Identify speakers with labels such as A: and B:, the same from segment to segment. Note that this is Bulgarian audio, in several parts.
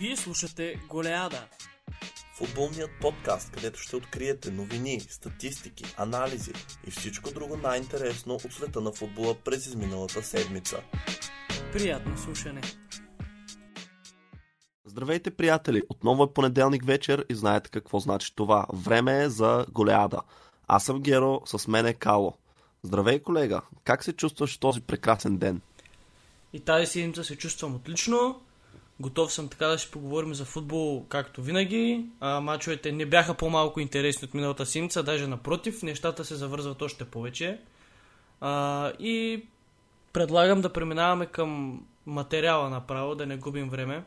A: Вие слушате Голеада.
B: Футболният подкаст, където ще откриете новини, статистики, анализи и всичко друго най-интересно от света на футбола през изминалата седмица.
A: Приятно слушане.
B: Здравейте, приятели! Отново е понеделник вечер и знаете какво значи това. Време е за Голеада. Аз съм Геро, с мен е Кало. Здравей, колега! Как се чувстваш този прекрасен ден?
A: И тази седмица се чувствам отлично. Готов съм така да си поговорим за футбол, както винаги. А, мачовете не бяха по-малко интересни от миналата седмица, даже напротив, нещата се завързват още повече. А, и предлагам да преминаваме към материала направо, да не губим време.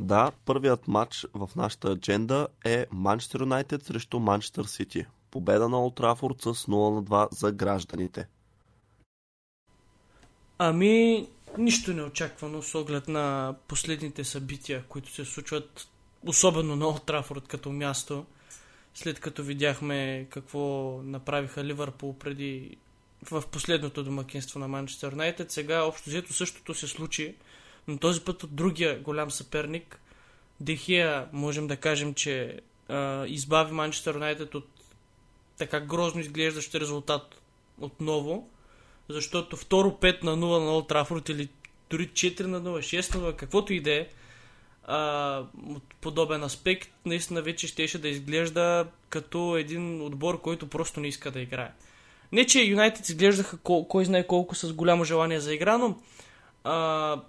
B: Да, първият матч в нашата адженда е Манчестър Юнайтед срещу Манчестър Сити. Победа на Олд Трафорд с 0 на 2 за гражданите.
A: Ами, нищо неочаквано с оглед на последните събития, които се случват, особено на Олд Трафорд като място, след като видяхме какво направиха Ливърпул преди в последното домакинство на Манчестър Юнайтед. Сега общо взето същото се случи, но този път от другия голям съперник. Дехия, можем да кажем, че а, избави Манчестър Юнайтед от така грозно изглеждащ резултат отново защото второ 5 на 0 на Олд Трафорд или дори 4 на 0, 6 на 0, каквото и да е, подобен аспект, наистина вече щеше да изглежда като един отбор, който просто не иска да играе. Не, че Юнайтед изглеждаха кой, кой знае колко с голямо желание за игра, но а,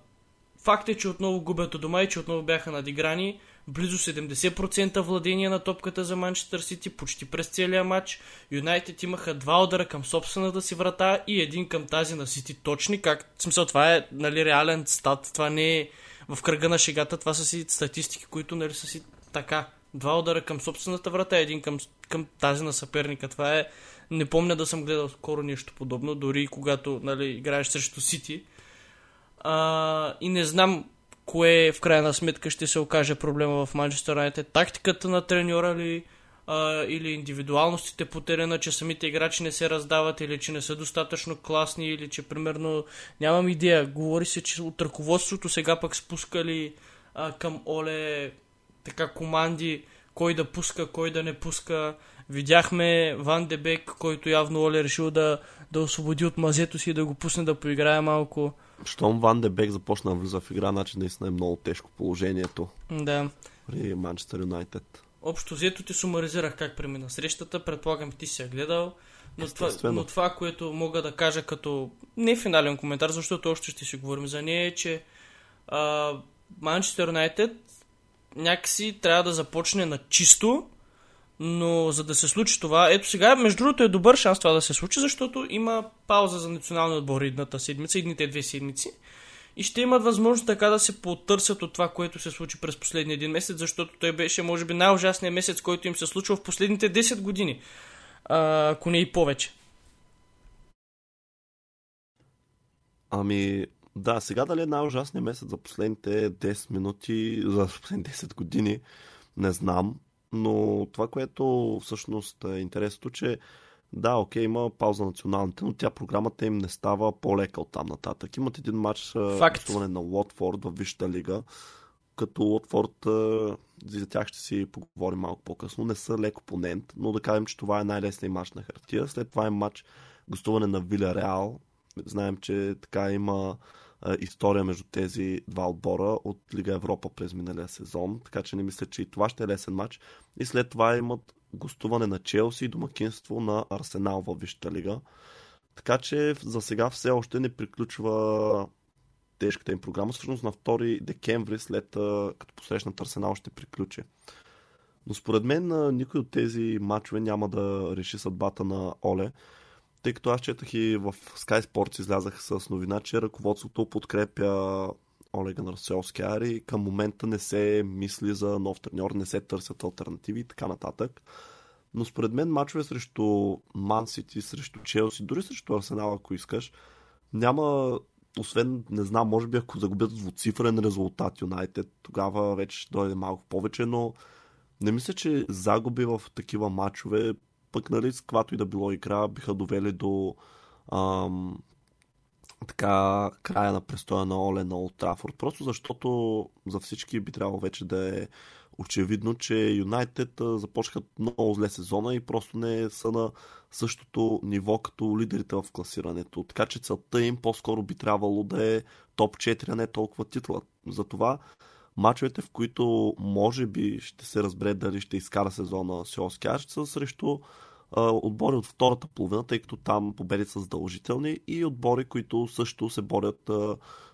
A: факт е, че отново губят от дома и че отново бяха надиграни близо 70% владение на топката за Манчестър Сити почти през целия матч. Юнайтед имаха два удара към собствената си врата и един към тази на Сити точни. Как, в смисъл, това е нали, реален стат, това не е в кръга на шегата, това са си статистики, които нали, са си така. Два удара към собствената врата, един към, към тази на съперника. Това е... Не помня да съм гледал скоро нещо подобно, дори когато нали, играеш срещу Сити. А, и не знам кое в крайна сметка ще се окаже проблема в Манчестър Юнайтед. Тактиката на треньора ли а, или индивидуалностите по терена, че самите играчи не се раздават или че не са достатъчно класни или че примерно нямам идея. Говори се, че от ръководството сега пък спускали а, към Оле така команди кой да пуска, кой да не пуска. Видяхме Ван Дебек, който явно Оле решил да, да освободи от мазето си и да го пусне да поиграе малко.
B: Щом Ван Дебек започна да влиза в игра, значи наистина е много тежко положението.
A: Да.
B: При Манчестър Юнайтед.
A: Общо взето ти сумаризирах как премина срещата, предполагам ти си я гледал. Но това, но това, което мога да кажа като не финален коментар, защото още ще си говорим за нея, е, че Манчестър Юнайтед някакси трябва да започне на чисто, но за да се случи това, ето сега, между другото е добър шанс това да се случи, защото има пауза за националния отбор едната седмица, едните две седмици. И ще имат възможност така да се потърсят от това, което се случи през последния един месец, защото той беше, може би, най-ужасният месец, който им се случва в последните 10 години. А, ако не и повече.
B: Ами, да, сега дали е най-ужасният месец за последните 10 минути, за последните 10 години, не знам. Но това, което всъщност е интересното, че да, окей, има пауза на националните, но тя програмата им не става по-лека от там нататък. Имат един матч гостуване на Уотфорд в Висшата лига, като Уотфорд за тях ще си поговорим малко по-късно. Не са леко опонент, но да кажем, че това е най-лесният матч на хартия. След това е матч гостуване на Виля Реал. Знаем, че така има история между тези два отбора от Лига Европа през миналия сезон, така че не мисля, че и това ще е лесен матч. И след това имат гостуване на Челси и домакинство на Арсенал във Висшата лига. Така че за сега все още не приключва тежката им програма. Всъщност на 2 декември, след като посрещнат Арсенал, ще приключи. Но според мен никой от тези матчове няма да реши съдбата на Оле тъй като аз четах и в Sky Sports излязах с новина, че ръководството подкрепя Олега Нарсиолскияр и към момента не се мисли за нов треньор, не се търсят альтернативи и така нататък. Но според мен мачове срещу Ман Сити, срещу Челси, дори срещу Арсенал, ако искаш, няма, освен, не знам, може би ако загубят двуцифрен резултат Юнайтед, тогава вече дойде малко повече, но не мисля, че загуби в такива мачове пък нали, с каквато и да било игра биха довели до ам, така края на престоя на Оле на Олд Трафорд. Просто защото за всички би трябвало вече да е очевидно, че Юнайтед започват много зле сезона и просто не са на същото ниво като лидерите в класирането. Така че целта им по-скоро би трябвало да е топ 4, а не толкова титла. Затова мачовете, в които може би ще се разбере дали ще изкара сезона Сиоскар, ще са срещу отбори от втората половина, тъй като там победи са задължителни и отбори, които също се борят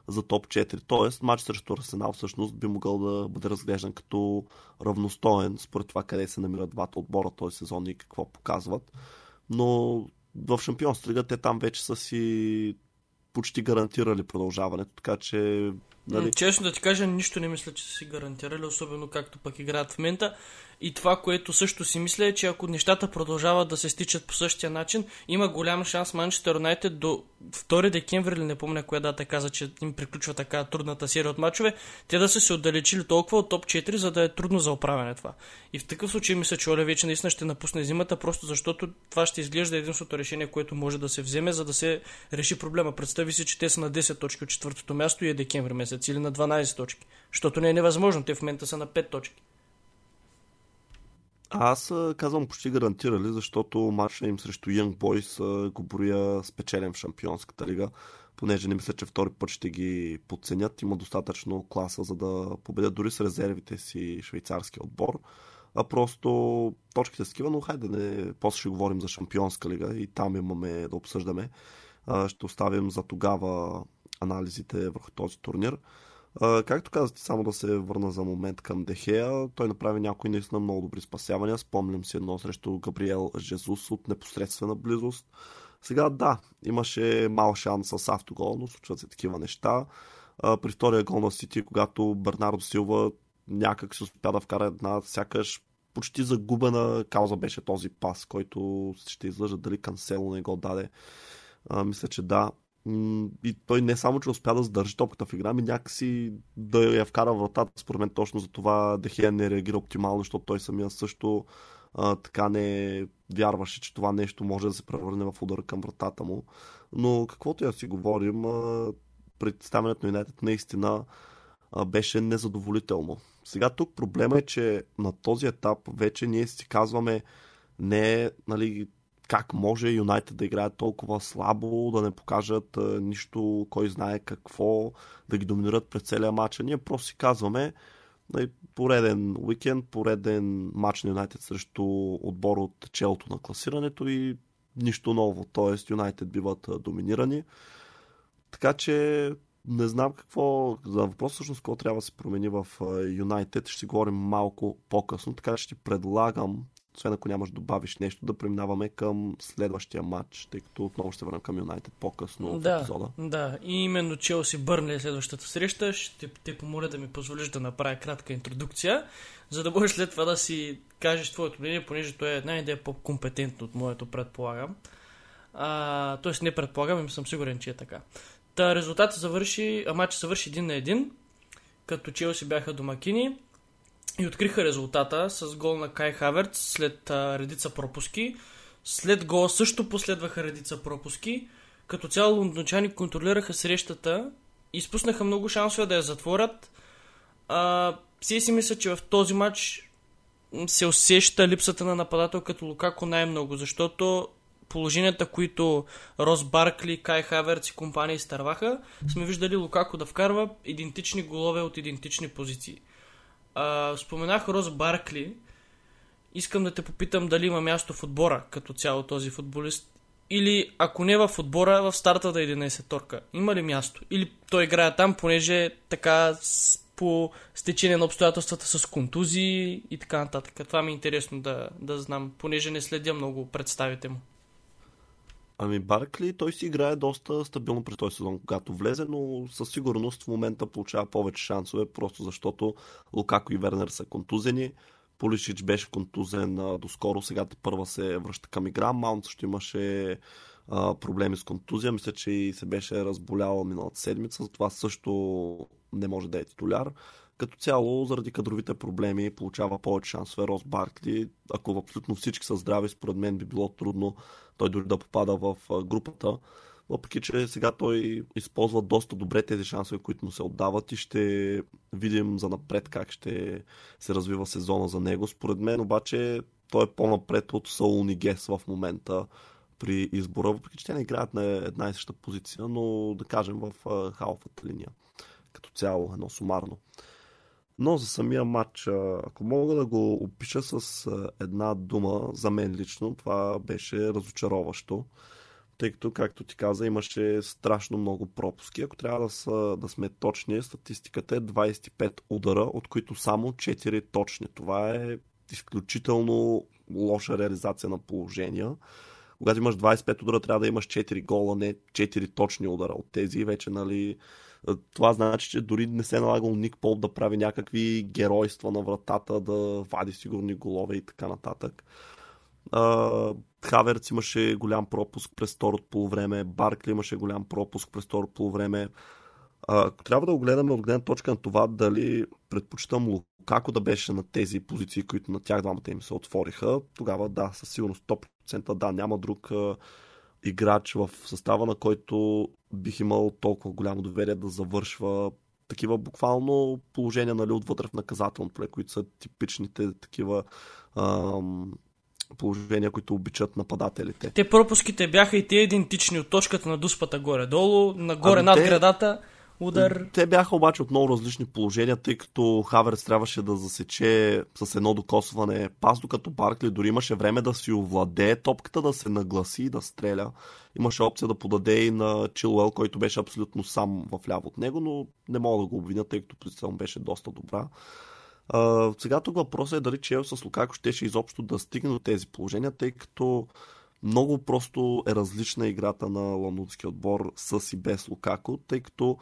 B: за топ 4. Тоест, матч срещу Арсенал всъщност би могъл да бъде разглеждан като равностоен, според това къде се намират двата отбора този сезон и какво показват. Но в Шампионска лига те там вече са си почти гарантирали продължаването, така че
A: Нали? Честно да ти кажа, нищо не мисля, че са си гарантирали, особено както пък играят в момента. И това, което също си мисля е, че ако нещата продължават да се стичат по същия начин, има голям шанс Манчестър Юнайтед до 2 декември, или не помня коя дата каза, че им приключва така трудната серия от мачове, те да са се отдалечили толкова от топ 4, за да е трудно за оправяне това. И в такъв случай мисля, че Оле вече наистина ще напусне зимата, просто защото това ще изглежда единственото решение, което може да се вземе, за да се реши проблема. Представи си, че те са на 10 точки от четвъртото място и е декември месец или на 12 точки. Защото не е невъзможно, те в момента са на 5 точки.
B: Аз казвам почти гарантирали, защото матча им срещу Young Boys го броя спечелен в Шампионската лига, понеже не мисля, че втори път ще ги подценят. Има достатъчно класа, за да победят дори с резервите си швейцарски отбор. А просто точките са такива, но хайде не, после ще говорим за Шампионска лига и там имаме да обсъждаме. Ще оставим за тогава анализите върху този турнир. Както казахте, само да се върна за момент към Дехея, той направи някои наистина много добри спасявания. Спомням си едно срещу Габриел Жезус от непосредствена близост. Сега да, имаше мал шанс с автогол, но случват се такива неща. При втория гол на Сити, когато Бернардо Силва някак се успя да вкара една сякаш почти загубена кауза беше този пас, който ще излъжа дали Кансело не го даде. А, мисля, че да. И той не само, че успя да задържи топката в игра, ми някакси да я вкара в вратата. Според мен точно за това Дехия не реагира оптимално, защото той самия също а, така не вярваше, че това нещо може да се превърне в удар към вратата му. Но каквото я си говорим, представянето на Юнайтед наистина а, беше незадоволително. Сега тук проблема е, че на този етап вече ние си казваме не нали, как може Юнайтед да играят толкова слабо, да не покажат нищо, кой знае какво, да ги доминират през целия матч. Ние просто си казваме, нали, пореден уикенд, пореден матч на Юнайтед срещу отбор от челото на класирането и нищо ново. Тоест Юнайтед биват доминирани. Така че не знам какво, за въпрос всъщност какво трябва да се промени в Юнайтед. Ще си говорим малко по-късно, така че ще предлагам освен ако нямаш добавиш нещо, да преминаваме към следващия матч, тъй като отново ще върнем към Юнайтед по-късно
A: да,
B: в епизода.
A: Да, и именно Челси Бърнли е следващата среща. Ще те помоля да ми позволиш да направя кратка интродукция, за да можеш след това да си кажеш твоето мнение, понеже той е една идея по-компетентно от моето, предполагам. А, тоест не предполагам, и съм сигурен, че е така. Та резултатът завърши, а матчът завърши един на един, като Челси бяха домакини и откриха резултата с гол на Кай Хаверц след а, редица пропуски. След гола също последваха редица пропуски. Като цяло лондончани контролираха срещата изпуснаха много шансове да я затворят. А, си си мисля, че в този матч се усеща липсата на нападател като Лукако най-много, защото положенията, които Рос Баркли, Кай Хаверц и компания изтърваха, сме виждали Лукако да вкарва идентични голове от идентични позиции. А, споменах Роз Баркли. Искам да те попитам дали има място в отбора като цяло този футболист. Или ако не в отбора, в старта да 11 торка. Има ли място? Или той играе там, понеже така по стечение на обстоятелствата с контузии и така нататък. Това ми е интересно да, да знам, понеже не следя много представите му.
B: Ами Баркли, той си играе доста стабилно през този сезон, когато влезе, но със сигурност в момента получава повече шансове, просто защото Лукако и Вернер са контузени. Полишич беше контузен доскоро, сега първа се връща към игра. Маунт също имаше а, проблеми с контузия. Мисля, че и се беше разболяла миналата седмица, затова също не може да е титуляр. Като цяло, заради кадровите проблеми, получава повече шансове Рос Баркли. Ако абсолютно всички са здрави, според мен би било трудно той дори да попада в групата. въпреки че сега той използва доста добре тези шансове, които му се отдават и ще видим за напред как ще се развива сезона за него. Според мен обаче той е по-напред от Саул Нигес в момента при избора, въпреки че те не играят на една и съща позиция, но да кажем в халфата линия. Като цяло, едно сумарно. Но за самия матч, ако мога да го опиша с една дума, за мен лично, това беше разочароващо. Тъй като, както ти каза, имаше страшно много пропуски. Ако трябва да, са, да сме точни, статистиката е 25 удара, от които само 4 точни. Това е изключително лоша реализация на положения. Когато имаш 25 удара, трябва да имаш 4 гола, не 4 точни удара от тези. Вече, нали, това значи, че дори не се е налагал Ник Пол да прави някакви геройства на вратата, да вади сигурни голове и така нататък. Хаверц имаше голям пропуск през второто полувреме, Баркли имаше голям пропуск през второто полувреме. Ако трябва да го гледаме от гледна точка на това дали предпочитам Лукако да беше на тези позиции, които на тях двамата им се отвориха, тогава да, със сигурност 100% да, няма друг играч в състава, на който бих имал толкова голямо доверие да завършва такива буквално положения нали, отвътре в наказателно поле, които са типичните такива ам, положения, които обичат нападателите.
A: Те пропуските бяха и те идентични от точката на дуспата горе-долу, нагоре ами над те... градата удар.
B: Те бяха обаче от много различни положения, тъй като Хаверс трябваше да засече с едно докосване пас, докато Баркли дори имаше време да си овладее топката, да се нагласи и да стреля. Имаше опция да подаде и на Чилуел, който беше абсолютно сам в ляво от него, но не мога да го обвиня, тъй като позицията беше доста добра. Uh, сега тук въпросът е дали Чел с Лукако щеше изобщо да стигне до тези положения, тъй като много просто е различна играта на ланутския отбор с и без Лукако, тъй като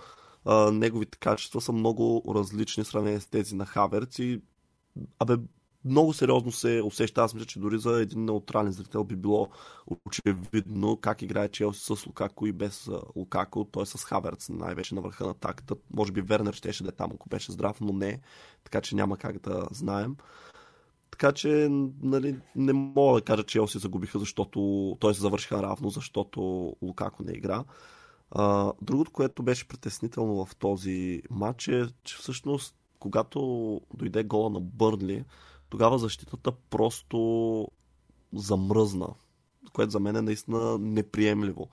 B: неговите качества са много различни в сравнение с тези на Хаверц и абе, много сериозно се усеща. Аз мисля, че дори за един неутрален зрител би било очевидно как играе Челси с Лукако и без Лукако, т.е. с Хаверц най-вече на върха на таката. Може би Вернер щеше да е там, ако беше здрав, но не, така че няма как да знаем. Така че нали, не мога да кажа, че Челси загубиха, защото той се завършиха равно, защото Лукако не игра. А, другото, което беше притеснително в този матч е, че всъщност когато дойде гола на Бърнли, тогава защитата просто замръзна, което за мен е наистина неприемливо.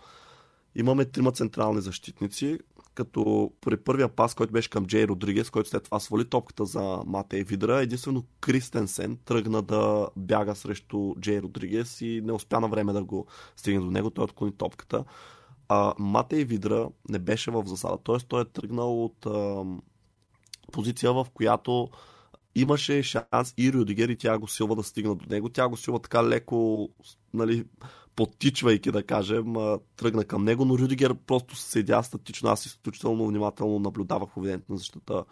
B: Имаме трима централни защитници, като при първия пас, който беше към Джей Родригес, който след това свали топката за Матей Видра, единствено Кристенсен тръгна да бяга срещу Джей Родригес и не успя на време да го стигне до него, той отклони топката а, Матей Видра не беше в засада. Т.е. той е тръгнал от а, позиция, в която имаше шанс и Рюдигер и Тяго Силва да стигнат до него. Тяго Силва така леко, нали, подтичвайки, да кажем, тръгна към него, но Рюдигер просто седя статично. Аз изключително внимателно наблюдавах поведението на защита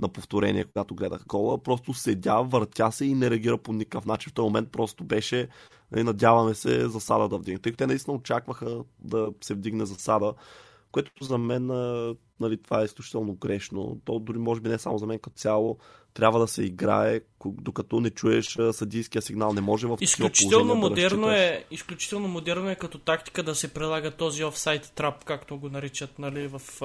B: на повторение, когато гледах гола. Просто седя, въртя се и не реагира по никакъв начин. В този момент просто беше и нали, надяваме се засада да вдигне. Тъй като те наистина очакваха да се вдигне засада, което за мен нали, това е изключително грешно. То дори може би не само за мен като цяло трябва да се играе, докато не чуеш съдийския сигнал. Не може в
A: изключително модерно
B: да
A: е, Изключително модерно е като тактика да се прилага този офсайт трап, както го наричат нали, в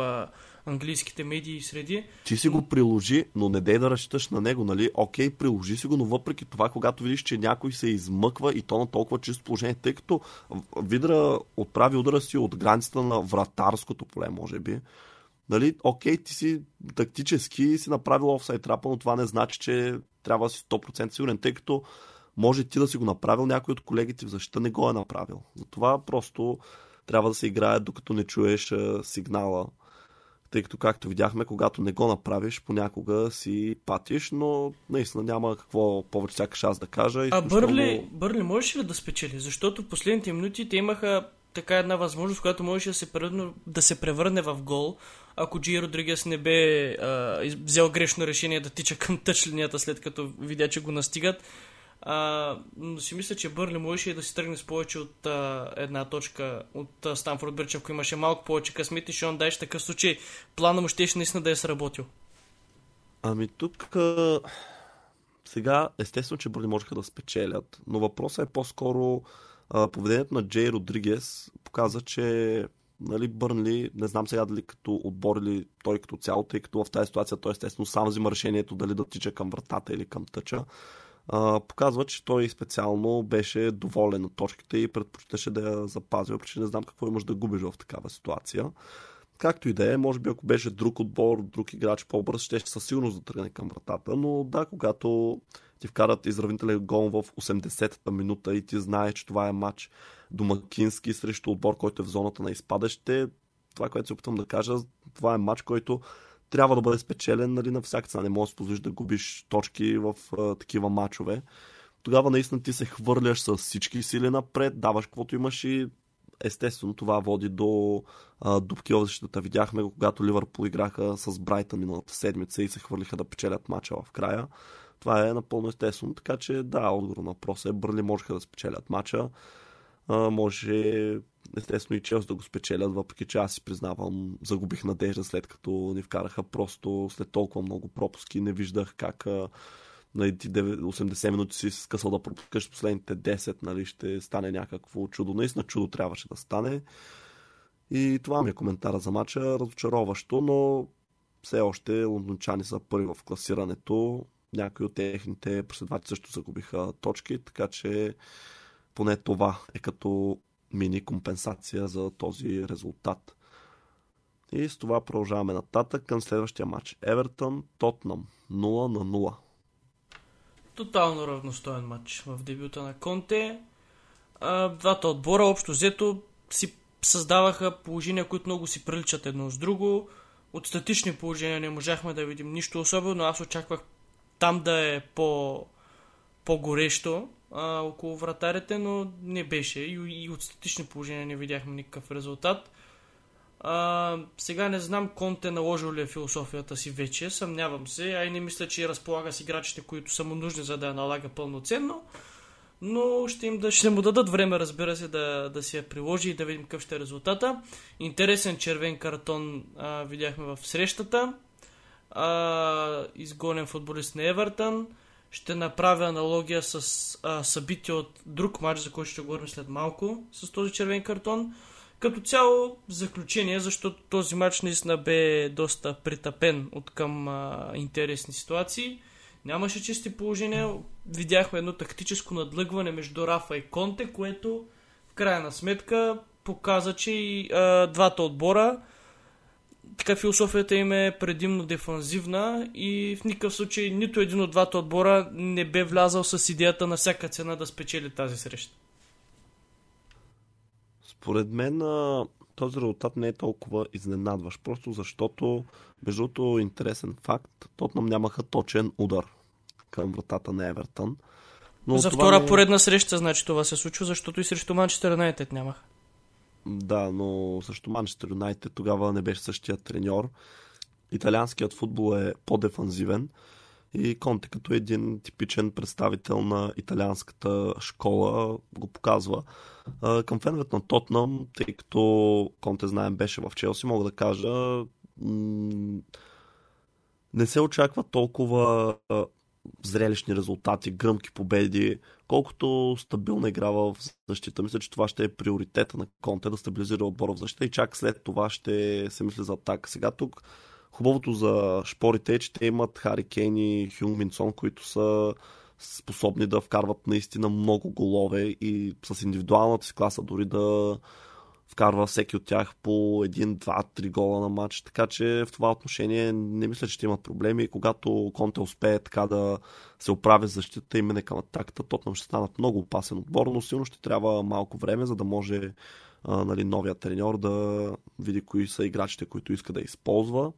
A: английските медии и среди.
B: Ти си го приложи, но не дей да разчиташ на него, нали? Окей, приложи си го, но въпреки това, когато видиш, че някой се измъква и то на толкова чисто положение, тъй като Видра отправи удара си от границата на вратарското поле, може би. Нали, окей, ти си тактически си направил офсайд трапа, но това не значи, че трябва да си 100% сигурен, тъй като може ти да си го направил, някой от колегите в защита не го е направил. Затова просто трябва да се играе, докато не чуеш сигнала тъй като, както видяхме, когато не го направиш, понякога си патиш, но наистина няма какво повече сякаш аз да кажа.
A: А Бърли, Бърли можеш ли да спечели? Защото в последните минути те имаха така една възможност, която можеше да се, превърне, да се превърне в гол, ако Джи Родригес не бе а, взел грешно решение да тича към тъчлинията, след като видя, че го настигат. А, си мисля, че Бърли можеше да си тръгне с повече от а, една точка от а, Станфорд Бърч, ако имаше малко повече късмет и Шон Дайш, такъв случай плана му щеше наистина да е сработил.
B: Ами тук а... сега естествено, че Бърли можеха да спечелят, но въпросът е по-скоро а, поведението на Джей Родригес показа, че нали, Бърнли, не знам сега дали като отбор или той като цяло, тъй като в тази ситуация той естествено сам взима решението дали да тича към вратата или към тъча. Показва, че той специално беше доволен от точките и предпочиташе да я запази, въпреки не знам какво имаш да губиш в такава ситуация. Както и да е, може би ако беше друг отбор, друг играч по-бърз, ще със сигурност да тръгне към вратата, но да, когато ти вкарат изравнителен гол в 80-та минута и ти знаеш, че това е матч домакински срещу отбор, който е в зоната на изпадащите, това, което се опитвам да кажа, това е матч, който трябва да бъде спечелен нали, на всяка цена. Не можеш да позволиш да губиш точки в а, такива матчове. Тогава наистина ти се хвърляш с всички сили напред, даваш каквото имаш и естествено това води до а, дупки в защитата. Видяхме го, когато Ливърпул играха с Брайтън миналата седмица и се хвърлиха да печелят матча в края. Това е напълно естествено, така че да, отговор на въпроса е Бърли можеха да спечелят матча. А, може естествено и Челс да го спечелят, въпреки че аз си признавам, загубих надежда след като ни вкараха просто след толкова много пропуски. Не виждах как на нали, 80 минути си скъсал да пропускаш последните 10, нали, ще стане някакво чудо. Наистина чудо трябваше да стане. И това ми е коментара за матча. Разочароващо, но все още лондончани са първи в класирането. Някои от техните преследователи също загубиха точки, така че поне това е като мини компенсация за този резултат. И с това продължаваме нататък към следващия матч. Евертън, Тотнам 0 на 0.
A: Тотално равностоен матч в дебюта на Конте. А, двата отбора общо взето си създаваха положения, които много си приличат едно с друго. От статични положения не можахме да видим нищо особено. Аз очаквах там да е по, по-горещо а, около вратарите, но не беше. И, и от статични положения не видяхме никакъв резултат. А, сега не знам Конте наложил ли е философията си вече, съмнявам се, а и не мисля, че разполага с играчите, които са му нужни, за да я налага пълноценно. Но ще, им да, ще му дадат време, разбира се, да, да си я приложи и да видим какъв ще е резултата. Интересен червен картон а, видяхме в срещата. А, изгонен футболист на Евертън. Ще направя аналогия с а, събитие от друг матч, за който ще говорим след малко, с този червен картон. Като цяло, заключение, защото този матч наистина бе доста притъпен от към а, интересни ситуации. Нямаше чисти положения. Видяхме едно тактическо надлъгване между Рафа и Конте, което в крайна сметка показа, че и а, двата отбора така философията им е предимно дефанзивна и в никакъв случай нито един от двата отбора не бе влязал с идеята на всяка цена да спечели тази среща.
B: Според мен този резултат не е толкова изненадващ, просто защото, между другото, интересен факт, Тотнам нямаха точен удар към вратата на Евертън.
A: Но За втора не... поредна среща, значи това се случва, защото и срещу Манчестър Юнайтед нямаха.
B: Да, но също Манчестър Юнайтед тогава не беше същия треньор. Италианският футбол е по-дефанзивен и Конте като един типичен представител на италианската школа го показва. Към феновете на Тотнам, тъй като Конте знаем беше в Челси, мога да кажа не се очаква толкова зрелищни резултати, гръмки победи, колкото стабилна игра в защита. Мисля, че това ще е приоритета на Конте да стабилизира отбора в защита и чак след това ще се мисли за атака. Сега тук хубавото за шпорите е, че те имат Хари Кейн и Хюнг Минсон, които са способни да вкарват наистина много голове и с индивидуалната си класа дори да вкарва всеки от тях по един, два, три гола на матч. Така че в това отношение не мисля, че ще имат проблеми. Когато Конте успее така да се оправи защита и мине към атаката, Тотнам ще станат много опасен отбор, но силно ще трябва малко време, за да може а, нали, новия треньор да види кои са играчите, които иска да използва.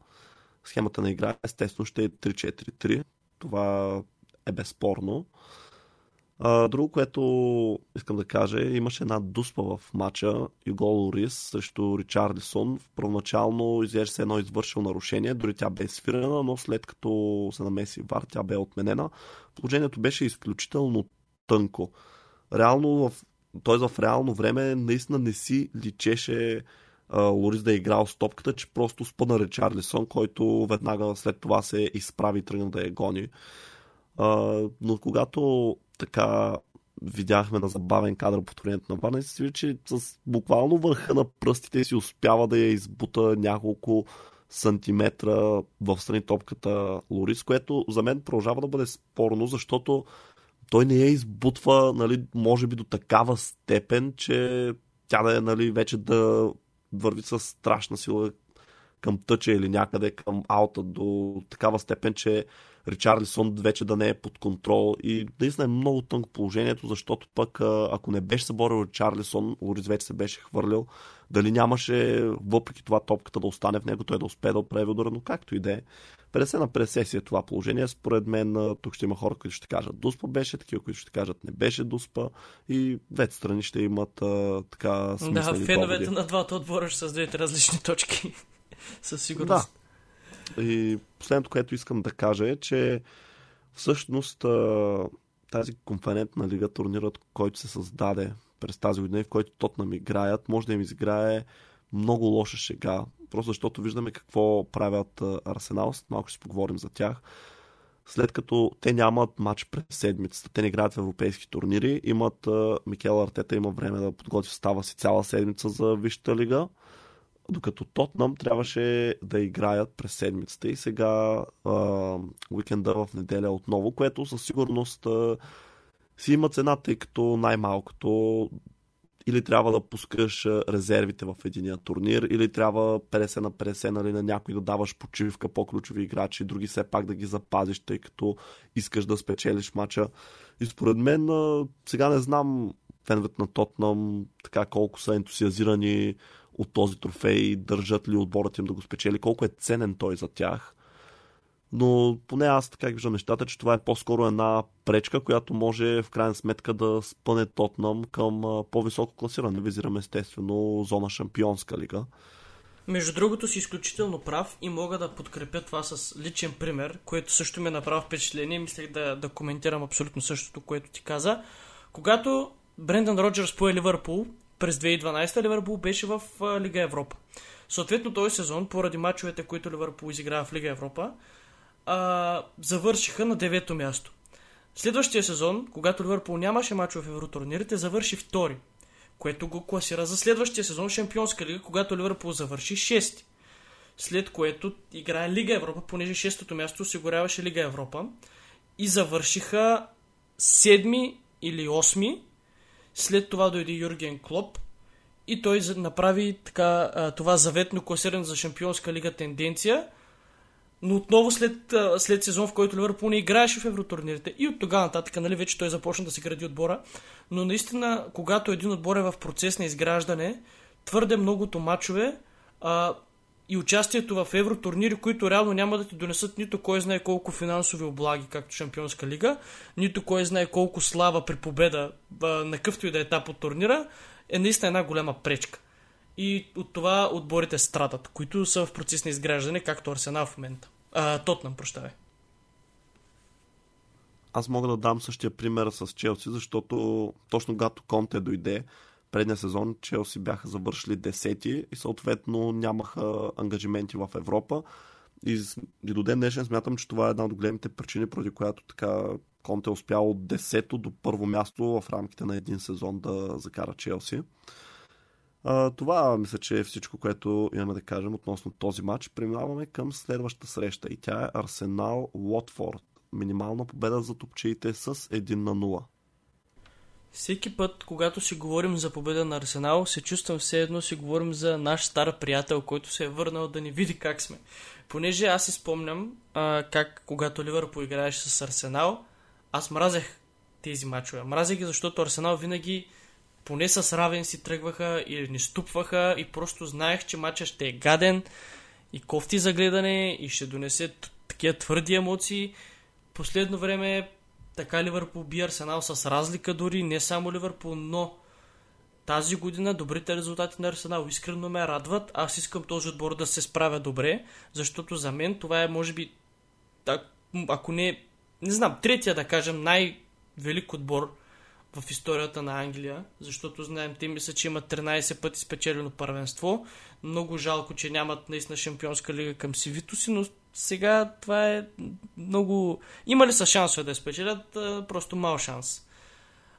B: Схемата на игра естествено ще е 3-4-3. Това е безспорно. А, друго, което искам да кажа, е, имаше една дуспа в матча Юго Лорис срещу Ричардисон. Първоначално изглежда се едно извършил нарушение, дори тя бе свирена, но след като се намеси вар, тя бе отменена. Положението беше изключително тънко. Реално в, т.е. в реално време наистина не си личеше Лорис да е играл с топката, че просто спъна Ричарлисон, който веднага след това се изправи и тръгна да я гони. А, но когато така видяхме на забавен кадър повторението на Варна и се види, че с буквално върха на пръстите си успява да я избута няколко сантиметра в страни топката Лорис, което за мен продължава да бъде спорно, защото той не я избутва, нали, може би до такава степен, че тя да е нали, вече да върви с страшна сила към тъча или някъде към аута до такава степен, че Ричарлисон вече да не е под контрол и наистина е много тънко положението, защото пък ако не беше съборил Ричарлисон, Лорис вече се беше хвърлил, дали нямаше въпреки това топката да остане в него, той да успее да отправи удара, но както и да е. 50 на 50 си е това положение. Според мен тук ще има хора, които ще кажат Дуспа беше, такива, които ще кажат не беше Дуспа и двете страни ще имат а, така смислени
A: Да, феновете на двата отбора ще създадат различни точки. Със сигурност.
B: Да. И последното, което искам да кажа е, че всъщност тази конферентна лига, турнирът, който се създаде през тази година, в който Тотнам играят, може да им изиграе много лоша шега, просто защото виждаме какво правят Арсенал, малко ще поговорим за тях. След като те нямат матч през седмицата, те не играят в европейски турнири, имат Микел Артета има време да подготви става си цяла седмица за Висшата лига докато Тотнам трябваше да играят през седмицата и сега а, уикенда в неделя отново, което със сигурност а, си има цена, тъй като най-малкото или трябва да пускаш резервите в единия турнир, или трябва 50 на 50 нали, на някой да даваш почивка по-ключови играчи, други все пак да ги запазиш, тъй като искаш да спечелиш мача. И според мен сега не знам феновете на Тотнам така колко са ентусиазирани от този трофей, държат ли отборът им да го спечели, колко е ценен той за тях. Но поне аз така виждам нещата, че това е по-скоро една пречка, която може в крайна сметка да спъне Тотнам към по-високо класиране. Визираме естествено зона Шампионска лига.
A: Между другото си изключително прав и мога да подкрепя това с личен пример, което също ми направи впечатление. Мислех да, да коментирам абсолютно същото, което ти каза. Когато Брендан Роджерс пое Ливърпул, през 2012 Ливърпул беше в Лига Европа. Съответно този сезон, поради мачовете, които Ливърпул изиграва в Лига Европа, а, завършиха на девето място. Следващия сезон, когато Ливърпул нямаше мачове в евротурнирите, завърши втори, което го класира за следващия сезон Шампионска лига, когато Ливърпул завърши шести. След което играе Лига Европа, понеже шестото място осигуряваше Лига Европа и завършиха седми или осми след това дойде Юрген Клоп и той направи така, това заветно класиране за Шампионска лига тенденция, но отново след, след сезон, в който Ливърпул не играеше в евротурнирите и от тогава нататък, нали, вече той започна да се гради отбора, но наистина, когато един отбор е в процес на изграждане, твърде многото мачове а, и участието в евротурнири, които реално няма да ти донесат нито кой знае колко финансови облаги, както Шампионска лига, нито кой знае колко слава при победа на къвто и да е етап от турнира, е наистина една голяма пречка. И от това отборите страдат, които са в процес на изграждане, както Арсенал в момента. А, Тотнам, прощавай.
B: Аз мога да дам същия пример с Челси, защото точно когато Конте дойде, предния сезон Челси бяха завършили десети и съответно нямаха ангажименти в Европа. И, и до ден днешен смятам, че това е една от големите причини, поради която така Конте е успял от десето до първо място в рамките на един сезон да закара Челси. А, това мисля, че е всичко, което имаме да кажем относно този матч. Преминаваме към следващата среща и тя е Арсенал Лотфорд. Минимална победа за топчиите с 1 на 0.
A: Всеки път, когато си говорим за победа на Арсенал, се чувствам все едно си говорим за наш стар приятел, който се е върнал да ни види как сме. Понеже аз си спомням а, как когато Ливър поиграеше с Арсенал, аз мразех тези мачове. Мразех ги, защото Арсенал винаги поне с равен си тръгваха или ни ступваха и просто знаех, че матча ще е гаден и кофти за гледане и ще донесе такива твърди емоции. Последно време така Ливърпул би Арсенал с разлика дори, не само Ливърпул, но тази година добрите резултати на Арсенал искрено ме радват. Аз искам този отбор да се справя добре, защото за мен това е може би, ако не, не знам, третия да кажем най-велик отбор в историята на Англия, защото знаем, те мисля, че имат 13 пъти спечелено първенство. Много жалко, че нямат наистина шампионска лига към сивито си, но сега това е много... Има ли са шансове да спечелят? Просто мал шанс.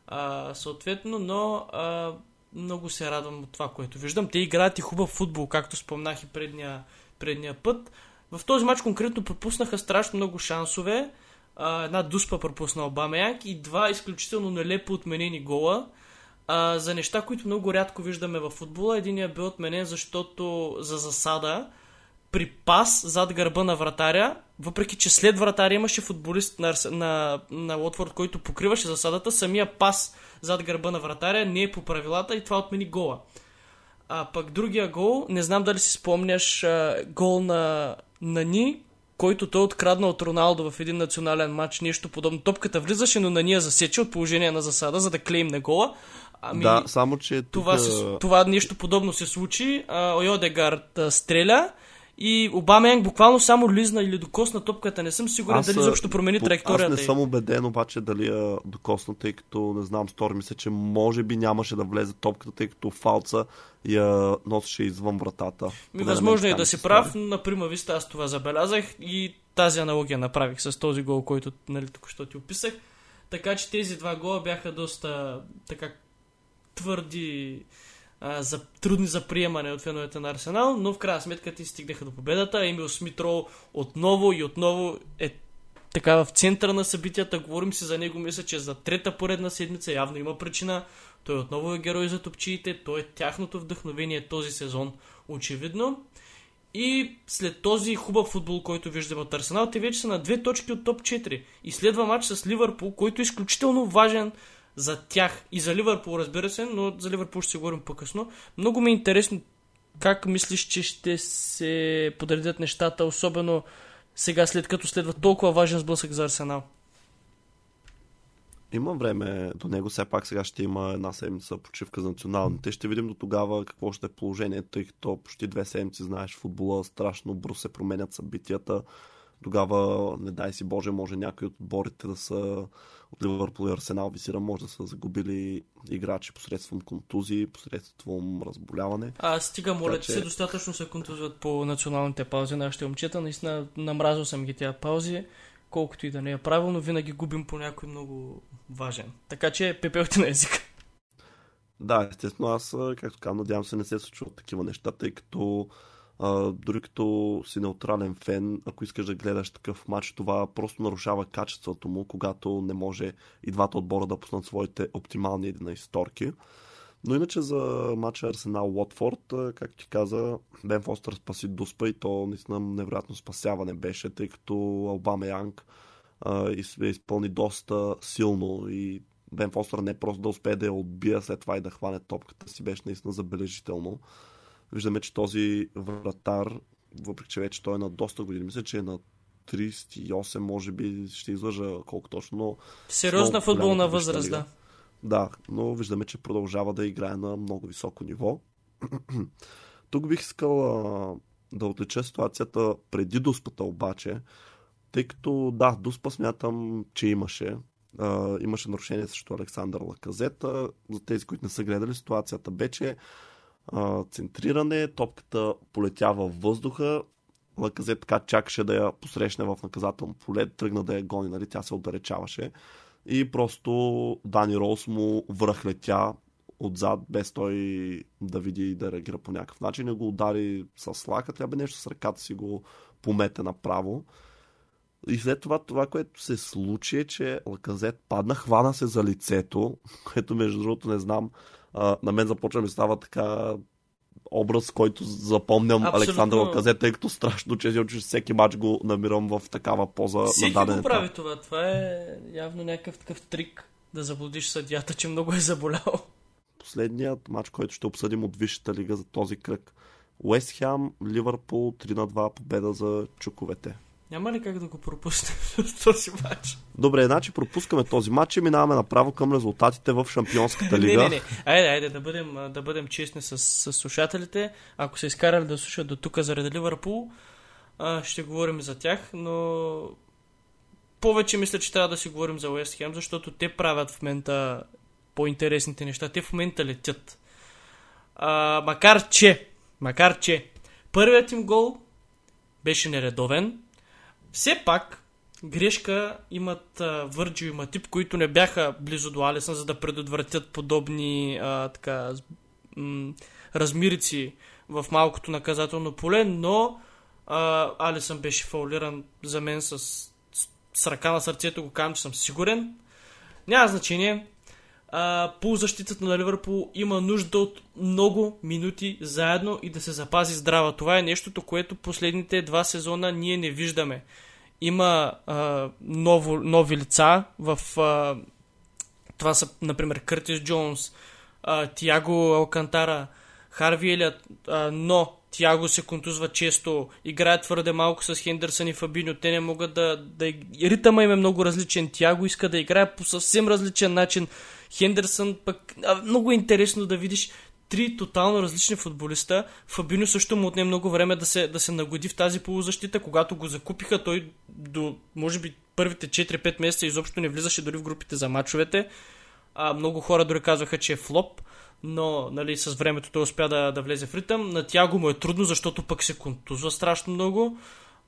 A: А, съответно, но а, много се радвам от това, което виждам. Те играят и хубав футбол, както спомнах и предния, предния път. В този матч конкретно пропуснаха страшно много шансове. А, една дуспа пропусна Обамеяк и два изключително нелепо отменени гола а, за неща, които много рядко виждаме в футбола. Единият бе отменен, защото за засада при пас зад гърба на вратаря, въпреки че след вратаря имаше футболист на, на, на Лотфорд, който покриваше засадата, самия пас зад гърба на вратаря не е по правилата и това отмени гола. А пък другия гол, не знам дали си спомняш а, гол на, на Ни, който той открадна от Роналдо в един национален матч, нещо подобно. Топката влизаше, но на Ния засече от положение на засада, за да клеймне гола.
B: Ами, да, само че тук...
A: това, се, това нещо подобно се случи. Ойодегард стреля и Обамеянг буквално само лизна или докосна топката. Не съм сигурен аз, дали изобщо промени траекторията.
B: Аз не съм убеден обаче дали я докосна, тъй като не знам, стори ми се, че може би нямаше да влезе топката, тъй като фалца я носеше извън вратата.
A: Ми, възможно е да си прав, например, вижте, аз това забелязах и тази аналогия направих с този гол, който нали, тук що ти описах. Така че тези два гола бяха доста така твърди а, за, трудни за приемане от феновете на Арсенал, но в крайна сметка ти стигнаха до победата. Емил Смитро отново и отново е така в центъра на събитията. Говорим си за него, мисля, че за трета поредна седмица явно има причина. Той отново е герой за топчиите, той е тяхното вдъхновение този сезон, очевидно. И след този хубав футбол, който виждаме от Арсенал, те вече са на две точки от топ 4. И следва матч с Ливърпул, който е изключително важен за тях и за Ливърпул, разбира се, но за Ливърпул ще си говорим по-късно. Много ми е интересно как мислиш, че ще се подредят нещата, особено сега, след като следва толкова важен сблъсък за Арсенал.
B: Има време до него, все пак сега ще има една седмица почивка за националните. Ще видим до тогава какво ще е положението, тъй като почти две седмици знаеш футбола, страшно бързо се променят събитията. Тогава, не дай си Боже, може някои от отборите да са от Ливърпул и Арсенал визира, може да са загубили играчи посредством контузии, посредством разболяване.
A: А, стига, моля, че се достатъчно се контузват по националните паузи нашите момчета. Наистина намразил съм ги тя паузи, колкото и да не е правилно, винаги губим по някой много важен. Така че пепелте на езика.
B: Да, естествено, аз, както казвам, надявам се не се случват такива неща, тъй като а, дори като си неутрален фен, ако искаш да гледаш такъв матч, това просто нарушава качеството му, когато не може и двата отбора да пуснат своите оптимални 11 торки. Но иначе за матча Арсенал Уотфорд, как ти каза, Бен Фостер спаси Дуспа и то наистина невероятно спасяване беше, тъй като Албаме Янг е изпълни доста силно и Бен Фостер не просто да успее да я отбия след това и да хване топката си, беше наистина забележително. Виждаме, че този вратар, въпреки че вече той е на доста години, мисля, че е на 38, може би ще излъжа колко точно, но...
A: Сериозна футболна възраст, да.
B: Да, но виждаме, че продължава да играе на много високо ниво. Тук бих искал а, да отлича ситуацията преди Дуспата обаче, тъй като да, Дуспа смятам, че имаше. А, имаше нарушение срещу Александър Лаказета. За тези, които не са гледали, ситуацията бе, че центриране, топката полетява в въздуха, Лаказет така чакаше да я посрещне в наказателно поле, тръгна да я гони, нали, тя се отдалечаваше. И просто Дани Роуз му връхлетя отзад, без той да види и да реагира по някакъв начин. И го удари с лака, трябва нещо с ръката си го помете направо. И след това, това, което се случи е, че Лаказет падна, хвана се за лицето, което между другото не знам а, на мен започва ми става така образ, който запомням Абсолютно. Александър Лаказет, тъй като страшно че, че всеки матч го намирам в такава поза
A: Всеки на го прави това. Това е явно някакъв такъв трик да заблудиш съдята, че много е заболял.
B: Последният матч, който ще обсъдим от Висшата лига за този кръг. Уест Хем, Ливърпул, 3 на 2 победа за чуковете.
A: Няма ли как да го пропуснем този матч?
B: Добре, значи пропускаме този матч и минаваме направо към резултатите в Шампионската лига.
A: не, не, не. Айде, айде да бъдем, да бъдем честни с, с слушателите. Ако се изкарали да слушат до тук заради Ливърпул, ще говорим за тях, но повече мисля, че трябва да си говорим за Уест Хем, защото те правят в момента по-интересните неща. Те в момента летят. А, макар че, макар че, първият им гол беше нередовен, все пак, грешка имат Върджи и Матип, които не бяха близо до Алисън, за да предотвратят подобни а, така, м- размирици в малкото наказателно поле, но а, Алисън беше фаулиран за мен с, с, с ръка на сърцето, го казвам, че съм сигурен. Няма значение. А, полузащитата на Ливърпул има нужда от много минути заедно и да се запази здрава. Това е нещото, което последните два сезона ние не виждаме. Има а, ново, нови лица в... А, това са, например, Къртис Джонс, а, Тиаго Алкантара, Харви Елият, а, но Тиаго се контузва често, играят твърде малко с Хендерсън и Фабиньо, те не могат да, да... Ритъма им е много различен, Тиаго иска да играе по съвсем различен начин, Хендерсън пък... А, много интересно да видиш три тотално различни футболиста. Фабино също му отне много време да се, да се нагоди в тази полузащита. Когато го закупиха, той до, може би, първите 4-5 месеца изобщо не влизаше дори в групите за мачовете. А, много хора дори казваха, че е флоп но нали, с времето той успя да, да влезе в ритъм. На Тяго му е трудно, защото пък се контузва страшно много,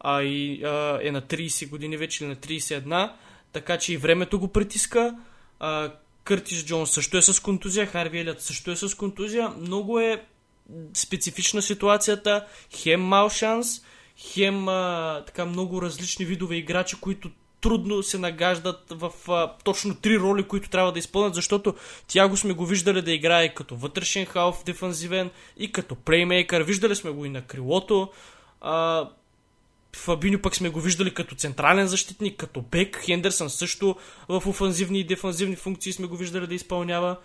A: а и а, е на 30 години вече или на 31, така че и времето го притиска. А, Къртис Джон също е с контузия, Харви Елят също е с контузия. Много е специфична ситуацията, хем мал шанс, хем а, така много различни видове играчи, които трудно се нагаждат в а, точно три роли, които трябва да изпълнят, защото тя го сме го виждали да играе като вътрешен халф дефанзивен и като плеймейкър. Виждали сме го и на крилото. А, Фабиньо пък сме го виждали като централен защитник, като бек. Хендерсън също в офанзивни и дефанзивни функции сме го виждали да изпълнява.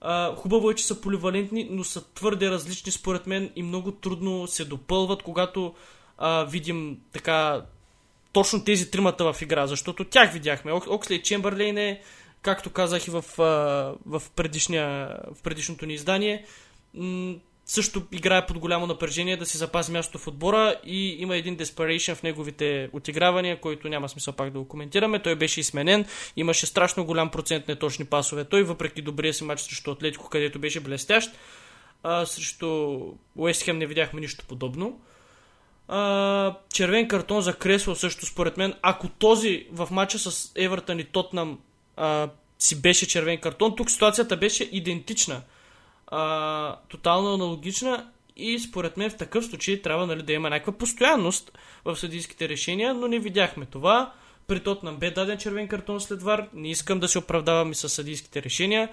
A: А, хубаво е, че са поливалентни, но са твърде различни според мен и много трудно се допълват, когато а, видим така точно тези тримата в игра, защото тях видяхме. Оксли Чемберлейн е, както казах и в, в, предишния, в предишното ни издание, също играе под голямо напрежение да си запази мястото в отбора и има един desperation в неговите отигравания, който няма смисъл пак да го коментираме. Той беше изменен, имаше страшно голям процент неточни пасове. Той, въпреки добрия си матч срещу Атлетико, където беше блестящ, а, срещу Уестхем не видяхме нищо подобно. А, червен картон за Кресло също според мен. Ако този в матча с Евертън и Тотнам а, си беше червен картон, тук ситуацията беше идентична. А, тотално аналогична и според мен в такъв случай трябва нали, да има някаква постоянност в съдийските решения, но не видяхме това. При Тотнам бе даден червен картон след вар. Не искам да се оправдавам и с съдийските решения.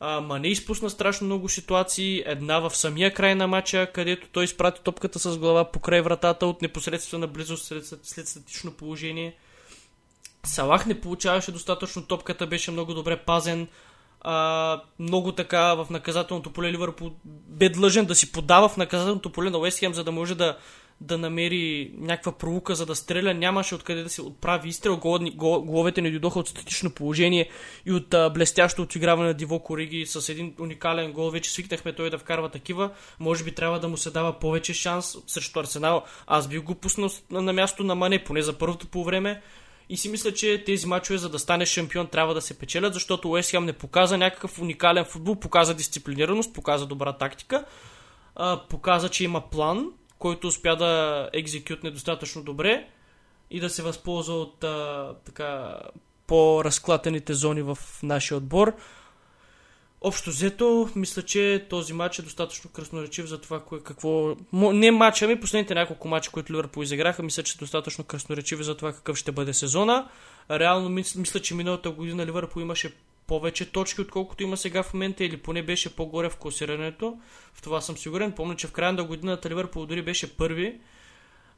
A: А, не изпусна страшно много ситуации. Една в самия край на матча, където той изпрати топката с глава покрай вратата от непосредствена близост след, след статично положение. Салах не получаваше достатъчно топката, беше много добре пазен. А, много така в наказателното поле Ливърпул бе длъжен да си подава в наказателното поле на Уестхем, за да може да да намери някаква пролука, за да стреля. Нямаше откъде да се отправи изстрел. головете не дойдоха от статично положение и от а, блестящо отиграване на Диво Кориги с един уникален гол. Вече свикнахме той да вкарва такива. Може би трябва да му се дава повече шанс срещу Арсенал. Аз бих го пуснал на, на място на Мане, поне за първото по време. И си мисля, че тези мачове, за да стане шампион, трябва да се печелят, защото Уест не показа някакъв уникален футбол, показа дисциплинираност, показа добра тактика, показа, че има план който успя да екзекютне достатъчно добре и да се възползва от а, така по-разклатените зони в нашия отбор. Общо взето, мисля, че този матч е достатъчно красноречив за това кое, какво... Не матча, ами последните няколко матча, които Ливърпул изиграха, мисля, че е достатъчно красноречиви за това какъв ще бъде сезона. Реално мисля, че миналата година Ливърпул имаше повече точки, отколкото има сега в момента, или поне беше по-горе в класирането. В това съм сигурен. Помня, че в края на годината Ливърпул дори беше първи.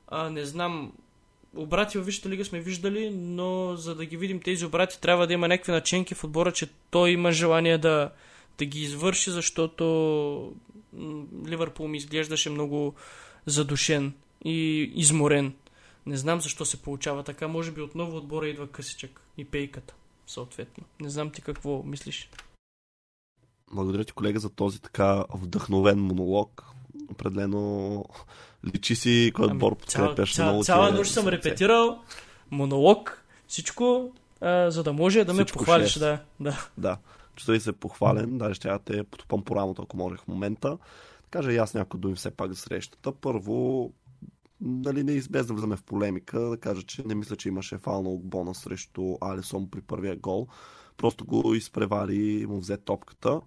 A: А, не знам, обрати във Висшата лига сме виждали, но за да ги видим тези обрати, трябва да има някакви наченки в отбора, че той има желание да, да ги извърши, защото Ливърпул ми изглеждаше много задушен и изморен. Не знам защо се получава така. Може би отново отбора идва късичък и пейката съответно. Не знам ти какво мислиш.
B: Благодаря ти, колега, за този така вдъхновен монолог. Определено личи си кой ами, отбор подкрепяш.
A: Цял, цял, цяла нощ съм репетирал монолог, всичко, а, за да може да ме всичко похвалиш. Да, да.
B: да. Чувствай се похвален, даже ще я те потопам по рамото, ако можех в момента. Да кажа и аз някои думи все пак за срещата. Първо, нали, неизбежно да влизаме в полемика, да кажа, че не мисля, че имаше фал на Огбона срещу Алисон при първия гол. Просто го изпревари и му взе топката.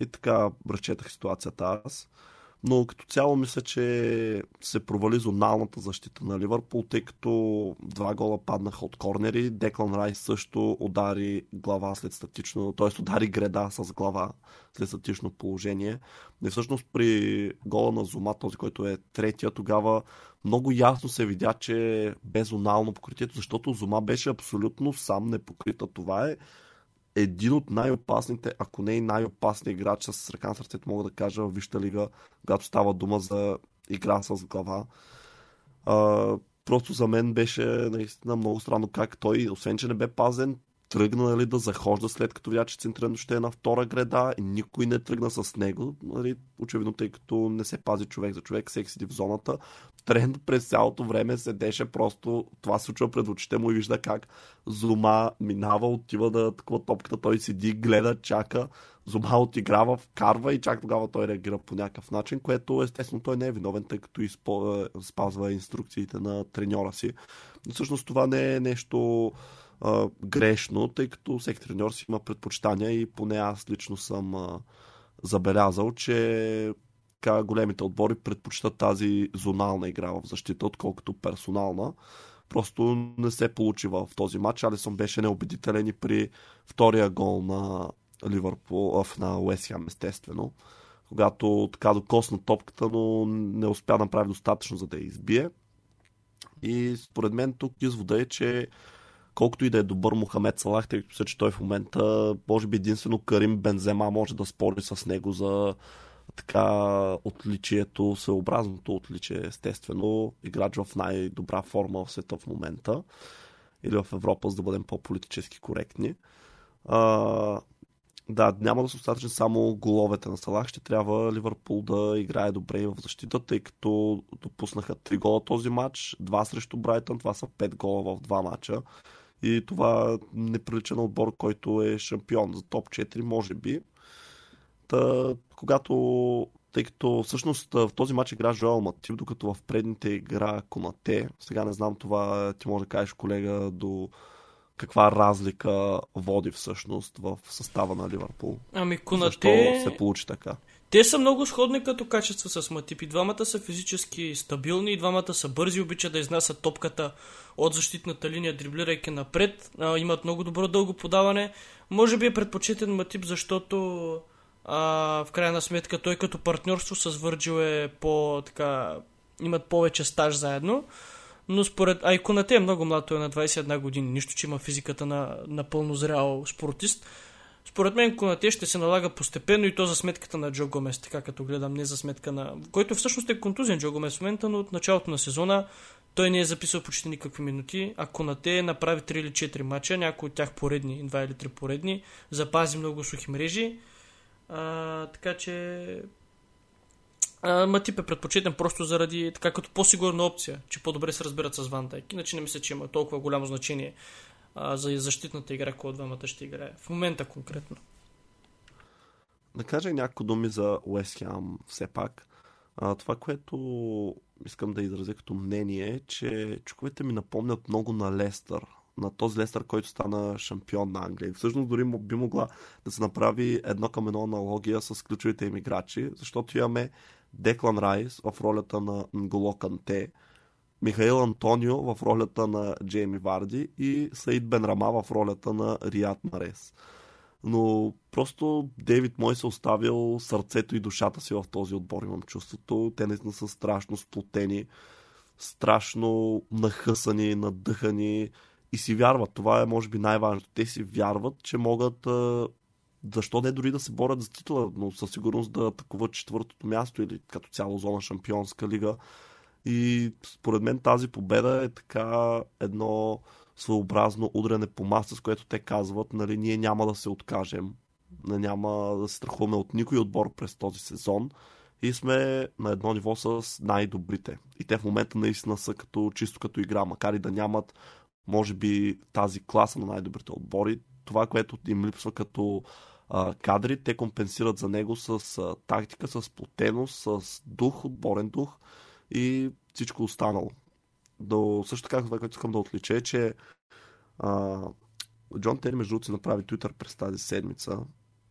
B: И така разчетах ситуацията аз но като цяло мисля, че се провали зоналната защита на Ливърпул, тъй като два гола паднаха от корнери. Деклан Райс също удари глава след статично, т.е. удари греда с глава след статично положение. И всъщност при гола на Зума, този, който е третия, тогава много ясно се видя, че е безоналното покритието, защото Зума беше абсолютно сам непокрита. Това е един от най-опасните, ако не и най-опасният играч с ръка на сърцето, мога да кажа, в Вища лига, когато става дума за игра с глава. А, просто за мен беше наистина много странно как той, освен че не бе пазен, тръгна нали, да захожда след като видя, че центрирано ще е на втора града и никой не тръгна с него. Нали, очевидно, тъй като не се пази човек за човек, всеки седи в зоната. Тренд през цялото време седеше просто, това се случва пред очите му и вижда как Зума минава, отива да атакува топката, той седи, гледа, чака, Зума отиграва, вкарва и чак тогава той реагира по някакъв начин, което естествено той не е виновен, тъй като изпо... спазва инструкциите на треньора си. Но всъщност това не е нещо а, грешно, тъй като всеки треньор си има предпочитания и поне аз лично съм а, забелязал, че така, големите отбори предпочитат тази зонална игра в защита, отколкото персонална. Просто не се получи в този матч. Алисон беше неубедителен и при втория гол на Ливърпул, на Уесхам, естествено. Когато така докосна топката, но не успя да направи достатъчно, за да я избие. И според мен тук извода е, че колкото и да е добър Мохамед Салах, тъй като че той в момента, може би единствено Карим Бензема може да спори с него за така отличието, съобразното отличие, естествено, играч в най-добра форма в света в момента или в Европа, за да бъдем по-политически коректни. А, да, няма да са достатъчно само головете на Салах. Ще трябва Ливърпул да играе добре в защита, тъй като допуснаха 3 гола този матч, 2 срещу Брайтън, това са 5 гола в 2 матча. И това не прилича на отбор, който е шампион за топ 4, може би. Та, когато тъй като всъщност в този матч игра Жоел Матив, докато в предните игра Конате. Сега не знам това, ти може да кажеш колега до каква разлика води всъщност в състава на Ливърпул.
A: Ами Конате...
B: Защо се получи така?
A: Те са много сходни като качество с Матип. И двамата са физически стабилни, и двамата са бързи, обичат да изнасят топката от защитната линия, дриблирайки напред. А, имат много добро дълго подаване. Може би е предпочетен Матип, защото а, в крайна сметка той като партньорство с Върджил е по така имат повече стаж заедно. Но според Айконате е много млад, той е на 21 години. Нищо, че има физиката на, на пълно зрял спортист. Според мен Конате ще се налага постепенно и то за сметката на Джо Гомес, така като гледам, не за сметка на... Който всъщност е контузен Джо Гомес в момента, но от началото на сезона той не е записал почти никакви минути, а Конате направи 3 или 4 мача, някои от тях поредни, 2 или 3 поредни, запази много сухи мрежи. А, така че а, Матип е предпочитан просто заради така като по-сигурна опция, че по-добре се разбират с Ван Дайк. Иначе не мисля, че има толкова голямо значение а, за защитната игра, от двамата ще играе. В момента конкретно.
B: Да кажа няколко думи за Уест Хем все пак. А, това, което искам да изразя като мнение е, че чуковете ми напомнят много на Лестър. На този Лестър, който стана шампион на Англия. Всъщност дори би могла да се направи едно към едно аналогия с ключовите им играчи, защото имаме Деклан Райс в ролята на Нголо Канте, Михаил Антонио в ролята на Джейми Варди и Саид Бенрама в ролята на Рият Марес. Но просто Дейвид Мой се оставил сърцето и душата си в този отбор, имам чувството. Те наистина са страшно сплотени, страшно нахъсани, надъхани и си вярват. Това е, може би, най-важното. Те си вярват, че могат защо не дори да се борят за титла, но със сигурност да атакуват четвъртото място или като цяло зона Шампионска лига. И според мен тази победа е така едно своеобразно удрене по маса, с което те казват, нали, ние няма да се откажем, няма да се страхуваме от никой отбор през този сезон и сме на едно ниво с най-добрите. И те в момента наистина са като, чисто като игра, макар и да нямат може би тази класа на най-добрите отбори, това, което им липсва като а, кадри, те компенсират за него с а, тактика, с плотеност, с дух, отборен дух и всичко останало. До, също така, това, което искам да отлича е, че а, Джон Тери, между другото, направи Twitter през тази седмица.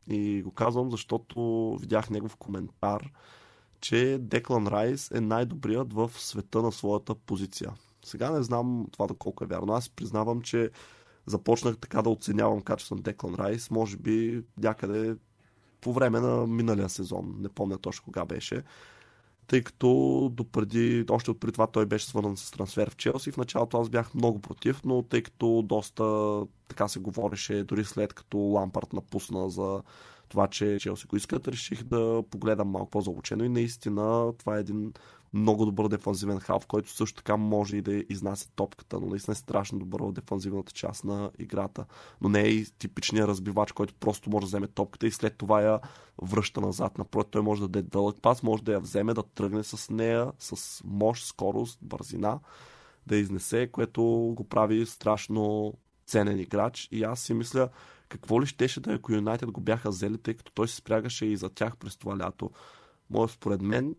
B: И го казвам, защото видях негов коментар, че Деклан Райс е най-добрият в света на своята позиция. Сега не знам това доколко е вярно. Аз признавам, че започнах така да оценявам качеството на Деклан Райс, може би някъде по време на миналия сезон. Не помня точно кога беше тъй като допреди, още от преди това той беше свързан с трансфер в Челси. В началото аз бях много против, но тъй като доста така се говореше, дори след като Лампард напусна за това, че Челси го искат, реших да погледам малко по-залучено и наистина това е един много добър дефанзивен халф, който също така може и да изнася топката, но наистина е страшно добър в дефанзивната част на играта. Но не е и типичният разбивач, който просто може да вземе топката и след това я връща назад. Напротив, той може да даде дълъг пас, може да я вземе, да тръгне с нея, с мощ, скорост, бързина, да изнесе, което го прави страшно ценен играч. И аз си мисля, какво ли щеше да е, ако Юнайтед го бяха взели, тъй като той се спрягаше и за тях през това лято. Моят според мен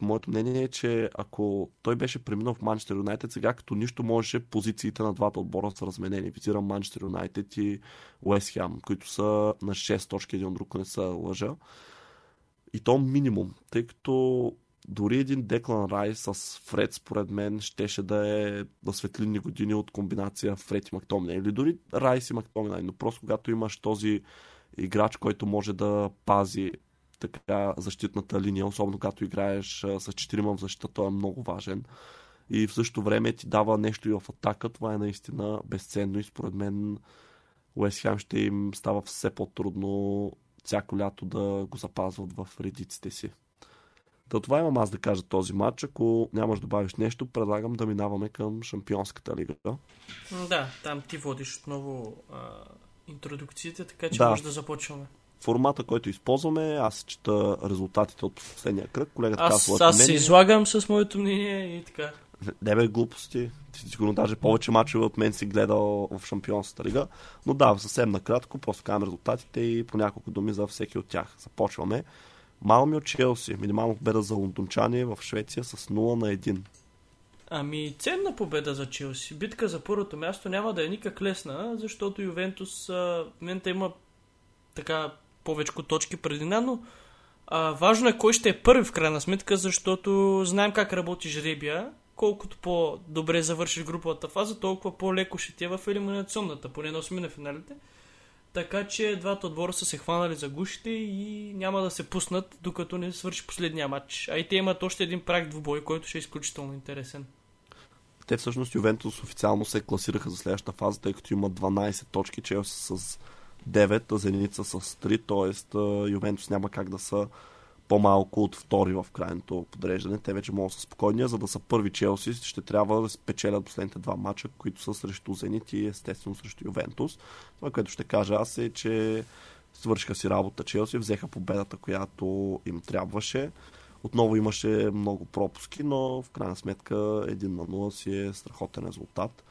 B: моето мнение е, че ако той беше преминал в Манчестър Юнайтед, сега като нищо можеше позициите на двата отбора са разменени. Визирам Манчестър Юнайтед и Уест Хем, които са на 6 точки един друг, не са лъжа. И то минимум, тъй като дори един Деклан Рай с Фред, според мен, щеше да е на светлинни години от комбинация Фред и Мактомина. Или дори Райс и Мактомина. Но просто когато имаш този играч, който може да пази така защитната линия, особено когато играеш с четирима в защита, той е много важен. И в същото време ти дава нещо и в атака. Това е наистина безценно и според мен Уест Хем ще им става все по-трудно всяко лято да го запазват в редиците си. Та това имам аз да кажа този матч. Ако нямаш да добавиш нещо, предлагам да минаваме към Шампионската лига.
A: Да, там ти водиш отново а, интродукцията, така че да. може да започваме
B: формата, който използваме. Аз чета резултатите от последния кръг. Колегата
A: аз, казва аз се излагам с моето мнение и така.
B: Не бе глупости. Ти сигурно даже повече мачове от мен си гледал в Шампионската лига. Но да, съвсем накратко, просто казвам резултатите и по няколко думи за всеки от тях. Започваме. Малми от Челси. Минимална победа за лондончани в Швеция с 0 на 1.
A: Ами, ценна победа за Челси. Битка за първото място няма да е никак лесна, защото Ювентус в момента има така повече точки преди но а, важно е кой ще е първи в крайна сметка, защото знаем как работи жребия. Колкото по-добре завършиш груповата фаза, толкова по-леко ще ти е в елиминационната, поне на 8 на финалите. Така че двата отбора са се хванали за гушите и няма да се пуснат, докато не свърши последния матч. А и те имат още един прак двубой, който ще е изключително интересен.
B: Те всъщност Ювентус официално се класираха за следващата фаза, тъй като имат 12 точки, че с 9, а Зеница с 3, т.е. Ювентус няма как да са по-малко от втори в крайното подреждане. Те вече могат да са спокойни, за да са първи Челси, ще трябва да спечелят последните два мача, които са срещу Зенит и естествено срещу Ювентус. Това, което ще кажа аз е, че свършиха си работа Челси, взеха победата, която им трябваше. Отново имаше много пропуски, но в крайна сметка 1 на 0 си е страхотен резултат.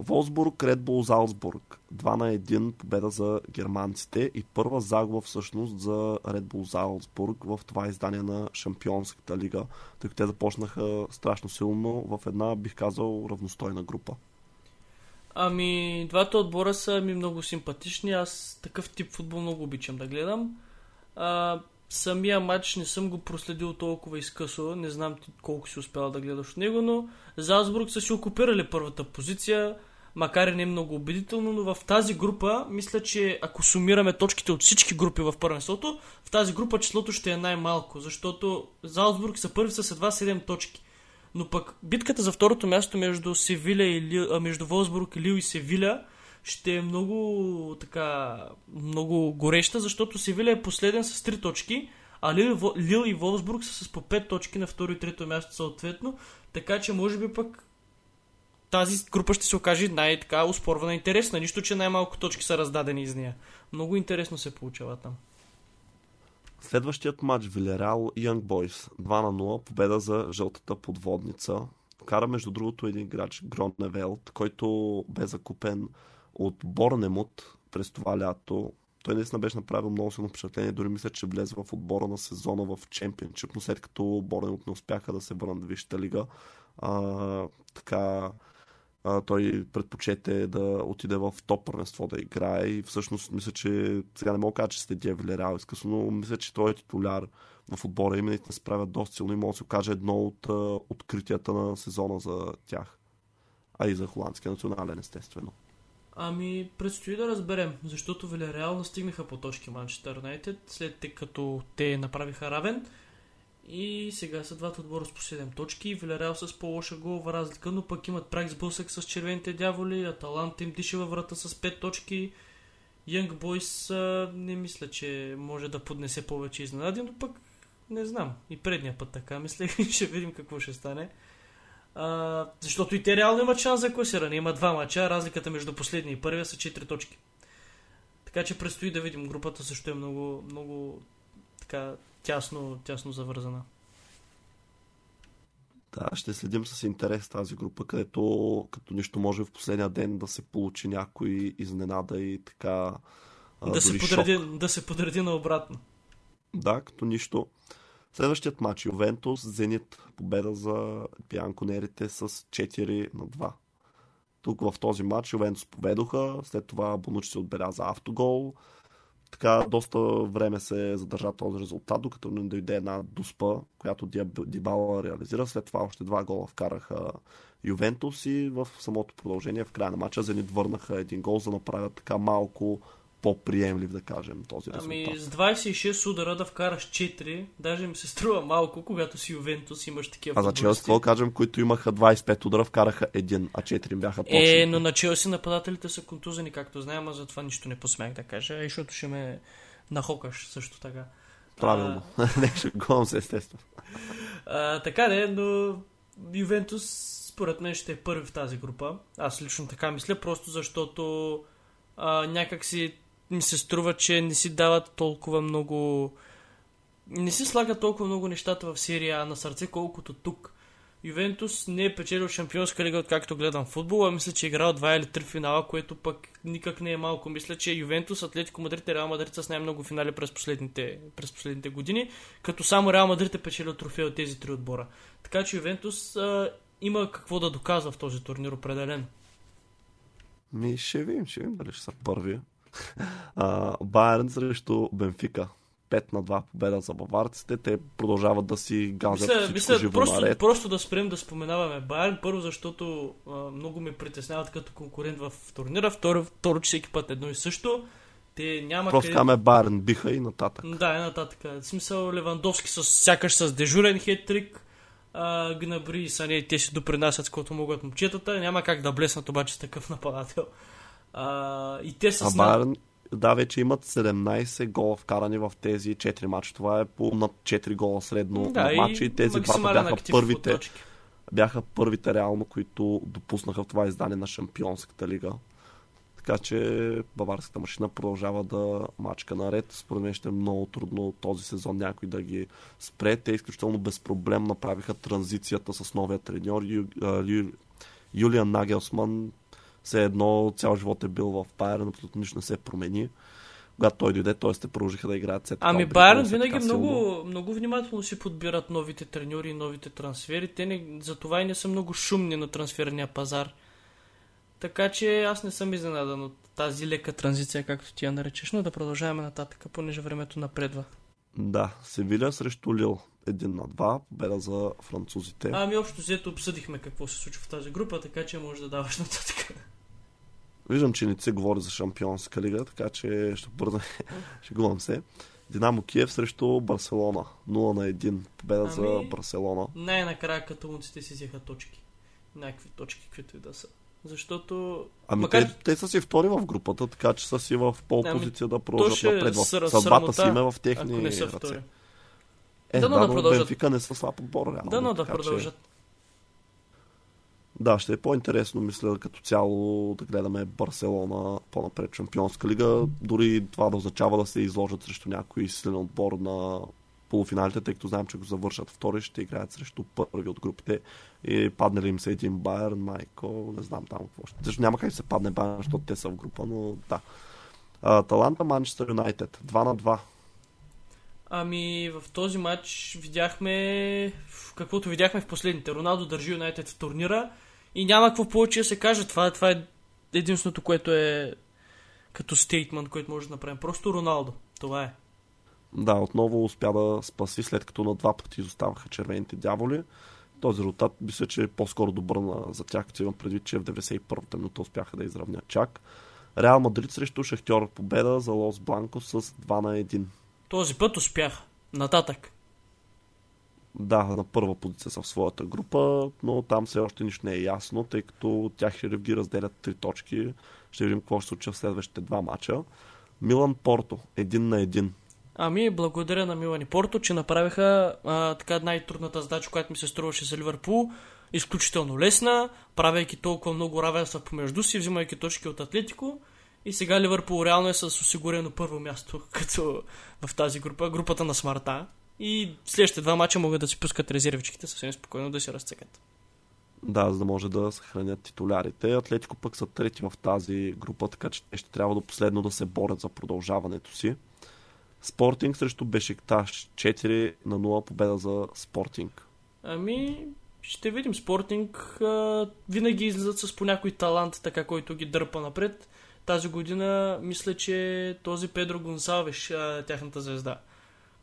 B: Волсбург, Редбул, Залцбург. 2 на 1 победа за германците и първа загуба всъщност за Редбул Залцбург в това издание на Шампионската лига, тъй като те започнаха страшно силно в една, бих казал, равностойна група.
A: Ами, двата отбора са ми много симпатични. Аз такъв тип футбол много обичам да гледам. А, самия матч не съм го проследил толкова изкъсо. Не знам ти колко си успял да гледаш от него, но Залсбург са си окупирали първата позиция, макар и не много убедително, но в тази група, мисля, че ако сумираме точките от всички групи в първенството, в тази група числото ще е най-малко, защото Залсбург са първи с едва 7 точки. Но пък битката за второто място между Севиля и Лил, а, между Волсбург Лил и Севиля ще е много така много гореща, защото Севиля е последен с 3 точки, а Лил, Лил и Волсбург са с по 5 точки на второ и трето място съответно, така че може би пък тази група ще се окаже най-така успорвана интересна. Нищо, че най-малко точки са раздадени из нея. Много интересно се получава там.
B: Следващият матч Вилерал Young Boys. 2 на 0. Победа за жълтата подводница. Кара между другото един играч Гроневелт, който бе закупен от Борнемут през това лято той наистина беше направил много силно впечатление. Дори мисля, че влезе в отбора на сезона в Чемпионшип, но след като Борнемут не успяха да се върнат в Висшата лига, а, така а, той предпочете да отиде в топ първенство да играе и всъщност мисля, че сега не мога да кажа, че следя Вилерал изкъсно, но мисля, че той е титуляр в отбора и не се справят доста силно и може да се окаже едно от а, откритията на сезона за тях. А и за холандския национален, естествено.
A: Ами, предстои да разберем, защото Вилереал настигнаха по точки Манчестър Юнайтед, след те като те направиха равен. И сега са двата отбора с по 7 точки. Вилереал с по-лоша голова разлика, но пък имат прак сблъсък с червените дяволи. Аталант им диша във врата с 5 точки. Young Boys не мисля, че може да поднесе повече изненади, но пък не знам. И предния път така мисля. ще видим какво ще стане. А, защото и те реално имат шанс за класиране. Има два мача, разликата между последния и първия са 4 точки. Така че предстои да видим. Групата също е много, много така тясно, тясно завързана.
B: Да, ще следим с интерес тази група, където като нищо може в последния ден да се получи някой изненада и така.
A: Да, се подреди, да се подреди наобратно.
B: Да, като нищо. Следващият матч Ювентус, Зенит, победа за пианконерите с 4 на 2. Тук в този матч Ювентус победоха, след това Бонучи се отбеляза автогол. Така доста време се задържа този резултат, докато не дойде една дуспа, която Дибала реализира. След това още два гола вкараха Ювентус и в самото продължение в края на матча Зенит върнаха един гол, за да направят така малко по-приемлив, да кажем, този резултат.
A: Ами с 26 удара да вкараш 4, даже ми се струва малко, когато си Ювентус имаш такива
B: А за Челси, какво кажем, които имаха 25 удара, вкараха един, а 4 бяха точно.
A: Е, но на Челси нападателите са контузени, както знаем, а затова нищо не посмях да кажа, и защото ще ме нахокаш също така.
B: Правилно. А... не, ще го се, естествено.
A: А, така не, но Ювентус според мен ще е първи в тази група. Аз лично така мисля, просто защото а, някак си ми се струва, че не си дават толкова много... Не си слагат толкова много нещата в серия на сърце, колкото тук. Ювентус не е печелил шампионска лига, откакто гледам футбол, а мисля, че е играл два или три финала, което пък никак не е малко. Мисля, че Ювентус, Атлетико Мадрид и Реал Мадрид са с най-много финали през последните, през последните години, като само Реал Мадрид е печелил трофея от тези три отбора. Така че Ювентус а, има какво да доказва в този турнир определено.
B: Ми ще видим, ще видим дали ще са първи. Байерн срещу Бенфика. 5 на 2 победа за баварците. Те продължават да си газят мисля, мисля, живо
A: просто,
B: наред.
A: просто да спрем да споменаваме Байерн. Първо, защото а, много ме притесняват като конкурент в турнира. Второ, второ че всеки път едно и също. Те няма
B: Просто къде... каме Байерн биха и нататък.
A: Да, и нататък. В смисъл Левандовски с, сякаш с дежурен хеттрик. Гнабри и Сане, те си допринасят с което могат момчетата. Няма как да блеснат обаче с такъв нападател. А, и те са
B: а Байерн, да, вече имат 17 гола вкарани в тези 4 мача. Това е по над 4 гола средно
A: да,
B: на матча и тези двата бяха първите, бяха първите реално, които допуснаха в това издание на Шампионската лига. Така че баварската машина продължава да мачка наред. Според мен ще е много трудно този сезон някой да ги спре. Те изключително безпроблем направиха транзицията с новия треньор Юлиан Нагелсман все едно цял живот е бил в Байерн, абсолютно нищо не се промени. Когато той дойде, т.е. те продължиха да играят след
A: Ами Байерн винаги много, много внимателно си подбират новите треньори и новите трансфери. Те не, за това и не са много шумни на трансферния пазар. Така че аз не съм изненадан от тази лека транзиция, както ти я наречеш, но да продължаваме нататък, понеже времето напредва.
B: Да, Севиля срещу Лил. Един на два, победа за французите.
A: Ами общо взето обсъдихме какво се случва в тази група, така че може да даваш нататък.
B: Виждам, че не се говори за шампионска лига, така че ще бърза. Шегувам се. Динамо Киев срещу Барселона. 0 на 1. Победа ами, за Барселона.
A: Най-накрая каталунците си взеха точки. Някакви точки, каквито и да са. Защото...
B: Ами макар... те, те са си втори в групата, така че са си в пол позиция ами, да продължат напред. В съдбата си има в техни ако не са втори. ръце. Е, да, да, да продължат. Бенфика не са слаб отбор.
A: Да, но да продължат. Че...
B: Да, ще е по-интересно, мисля, като цяло да гледаме Барселона по-напред Шампионска лига. Дори това да означава да се изложат срещу някой силен отбор на полуфиналите, тъй като знаем, че го завършат втори, ще играят срещу първи от групите. И падне ли им се един Байерн, Майко, не знам там какво ще. Защо няма как да се падне Байерн, защото те са в група, но да. Аталанта Манчестър Юнайтед. 2 на 2.
A: Ами в този матч видяхме каквото видяхме в последните. Роналдо държи Юнайтед в турнира и няма какво повече да се каже. Това, това е единственото, което е като стейтмент, който може да направим. Просто Роналдо. Това е.
B: Да, отново успя да спаси, след като на два пъти изоставаха червените дяволи. Този резултат мисля, че е по-скоро добър за тях, като имам предвид, че в 91-та минута успяха да изравнят чак. Реал Мадрид срещу Шахтьор победа за Лос Бланко с 2 на 1.
A: Този път успяха. Нататък.
B: Да, на първа позиция са в своята група, но там все още нищо не е ясно, тъй като тях ще ги разделят три точки. Ще видим какво ще се случи в следващите два мача. Милан Порто, един на един.
A: Ами, благодаря на Милан и Порто, че направиха а, така най-трудната задача, която ми се струваше за Ливърпул. Изключително лесна, правейки толкова много равенства помежду си, взимайки точки от Атлетико. И сега Ливърпул реално е с осигурено първо място, като в тази група, групата на смарта. И следващите два мача могат да си пускат резервичките съвсем спокойно да се разцекат.
B: Да, за да може да съхранят титулярите. Атлетико пък са трети в тази група, така че те ще трябва до последно да се борят за продължаването си. Спортинг срещу Бешикташ 4 на 0 победа за Спортинг.
A: Ами, ще видим. Спортинг а, винаги излизат с по някой талант, така който ги дърпа напред. Тази година мисля, че този Педро Гонсалвеш, тяхната звезда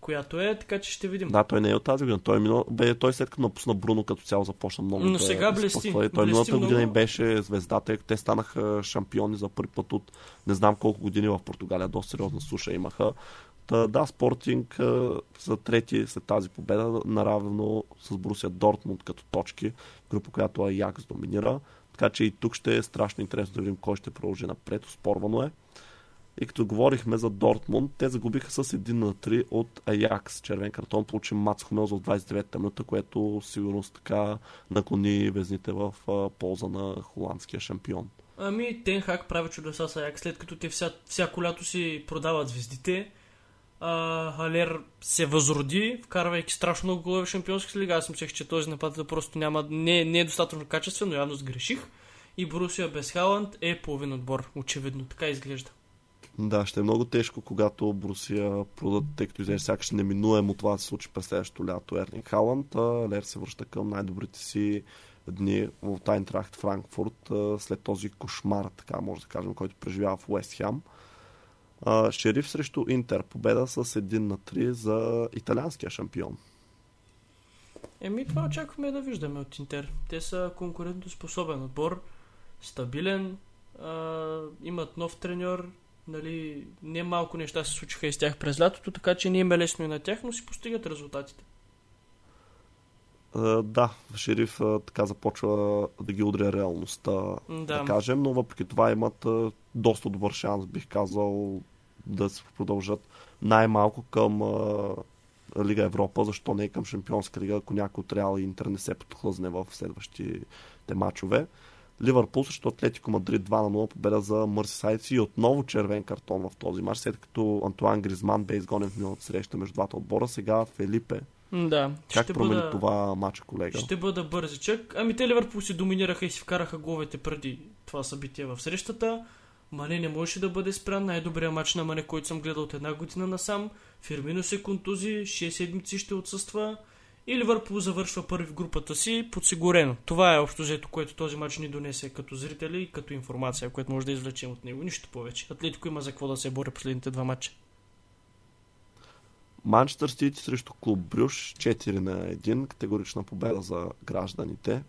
A: която е, така че ще видим.
B: Да, той не е от тази година. Той, е минал, бе, той след като напусна Бруно като цяло започна много.
A: Но
B: да,
A: сега блести.
B: Той
A: блести
B: миналата
A: много.
B: година им беше звездата. Те станаха шампиони за първи път от не знам колко години в Португалия. Доста сериозна суша имаха. Та, да, Спортинг за трети след тази победа, наравно с Брусия Дортмунд като точки, група, която Аякс доминира. Така че и тук ще е страшно интересно да видим кой ще продължи напред. Спорвано е. И като говорихме за Дортмунд, те загубиха с 1 на 3 от Аякс. Червен картон получи Мац Хумелз в 29-та минута, което сигурно така наклони везните в полза на холандския шампион.
A: Ами, Тенхак прави чудеса с Аякс, след като те вся, всяко лято си продават звездите. А, Алер се възроди, вкарвайки страшно много голове в шампионска лига. Аз мислех, че този напад просто няма, не, не е достатъчно качествен, но явно сгреших. И Борусия без Халанд е половин отбор, очевидно. Така изглежда.
B: Да, ще е много тежко, когато Брусия продадат, тъй като изглежда сякаш неминуемо това да се случи през следващото лято Ерлинг Халанд. Лер се връща към най-добрите си дни в Тайнтрахт Франкфурт след този кошмар, така може да кажем, който преживява в Уест Хем. Шериф срещу Интер. Победа с 1 на 3 за италианския шампион.
A: Еми, това очакваме да виждаме от Интер. Те са конкурентоспособен отбор, стабилен, а, имат нов треньор, нали, не малко неща се случиха и с тях през лятото, така че не им е лесно и на тях, но си постигат резултатите.
B: Uh, да, Шериф uh, така започва да ги удря реалността,
A: Да.
B: да кажем, но въпреки това имат uh, доста добър шанс, бих казал, да се продължат най-малко към uh, Лига Европа, защо не и към Шампионска лига, ако някой от Реал и Интер не се подхлъзне в следващите матчове. Ливърпул срещу Атлетико Мадрид 2 на 0 победа за Мърсисайдс и отново червен картон в този матч, след като Антуан Гризман бе изгонен в миналата среща между двата отбора. Сега Фелипе.
A: Да.
B: Как
A: ще
B: промени
A: бъда,
B: това матча, колега?
A: Ще бъда бързичък. Ами те Ливърпул си доминираха и си вкараха головете преди това събитие в срещата. Мане не можеше да бъде спрян. Най-добрият матч на Мане, който съм гледал от една година насам. Фирмино се контузи, 6 седмици ще отсъства. И Ливърпул завършва първи в групата си подсигурено. Това е общо взето, което този матч ни донесе като зрители и като информация, което може да извлечем от него. Нищо повече. Атлетико има за какво да се бори последните два матча.
B: Манчестър Сити срещу клуб Брюш 4 на 1. Категорична победа за гражданите.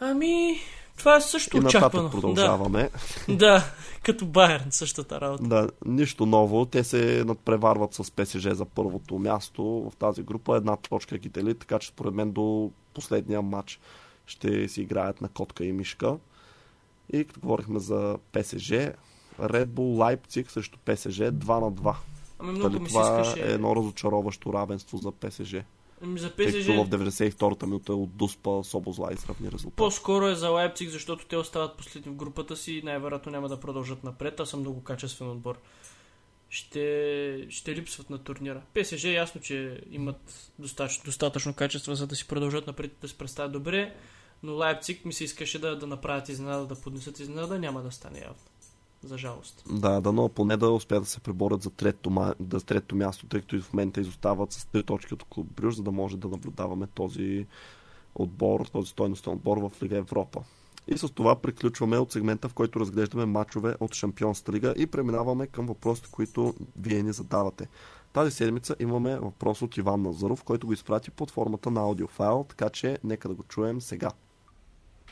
A: Ами, това е също
B: И
A: очаквано.
B: продължаваме.
A: Да, да, като Байерн, същата работа.
B: Да, нищо ново. Те се надпреварват с ПСЖ за първото място в тази група. Една точка ги дели, така че според мен до последния матч ще си играят на котка и мишка. И като говорихме за ПСЖ, Red Bull Leipzig срещу ПСЖ 2 на 2.
A: Ами много
B: Дали
A: ми се
B: това
A: искаше...
B: е едно разочароващо равенство за ПСЖ.
A: Ами за
B: Тъй
A: ПСЖ
B: като в 92-та минута от Дуспа Собозла и сравни резултат.
A: по-скоро е за Лайпциг, защото те остават последни в групата си и най-вероятно няма да продължат напред, а са много качествен отбор. Ще, ще липсват на турнира. ПСЖ е ясно, че имат достатъчно, достатъчно качество, за да си продължат напред и да се представят добре, но Лайпциг ми се искаше да, да направят изненада, да поднесат изненада, няма да стане явно. За жалост.
B: Да, дано поне да успеят да се преборят за трето, да, трето място, тъй като и в момента изостават с три точки от клуб Брюж, за да може да наблюдаваме този отбор, този стойностен отбор в Лига Европа. И с това приключваме от сегмента, в който разглеждаме матчове от Шампионската лига и преминаваме към въпросите, които вие ни задавате. Тази седмица имаме въпрос от Иван Назаров, който го изпрати под формата на аудиофайл, така че нека да го чуем сега.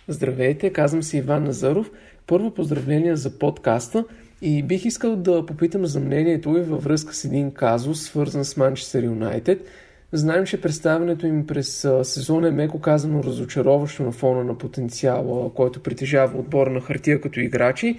C: Здравейте, казвам се Иван Назаров. Първо поздравление за подкаста и бих искал да попитам за мнението ви във връзка с един казус, свързан с Манчестър Юнайтед. Знаем, че представянето им през сезона е меко казано разочароващо на фона на потенциала, който притежава отбора на хартия като играчи.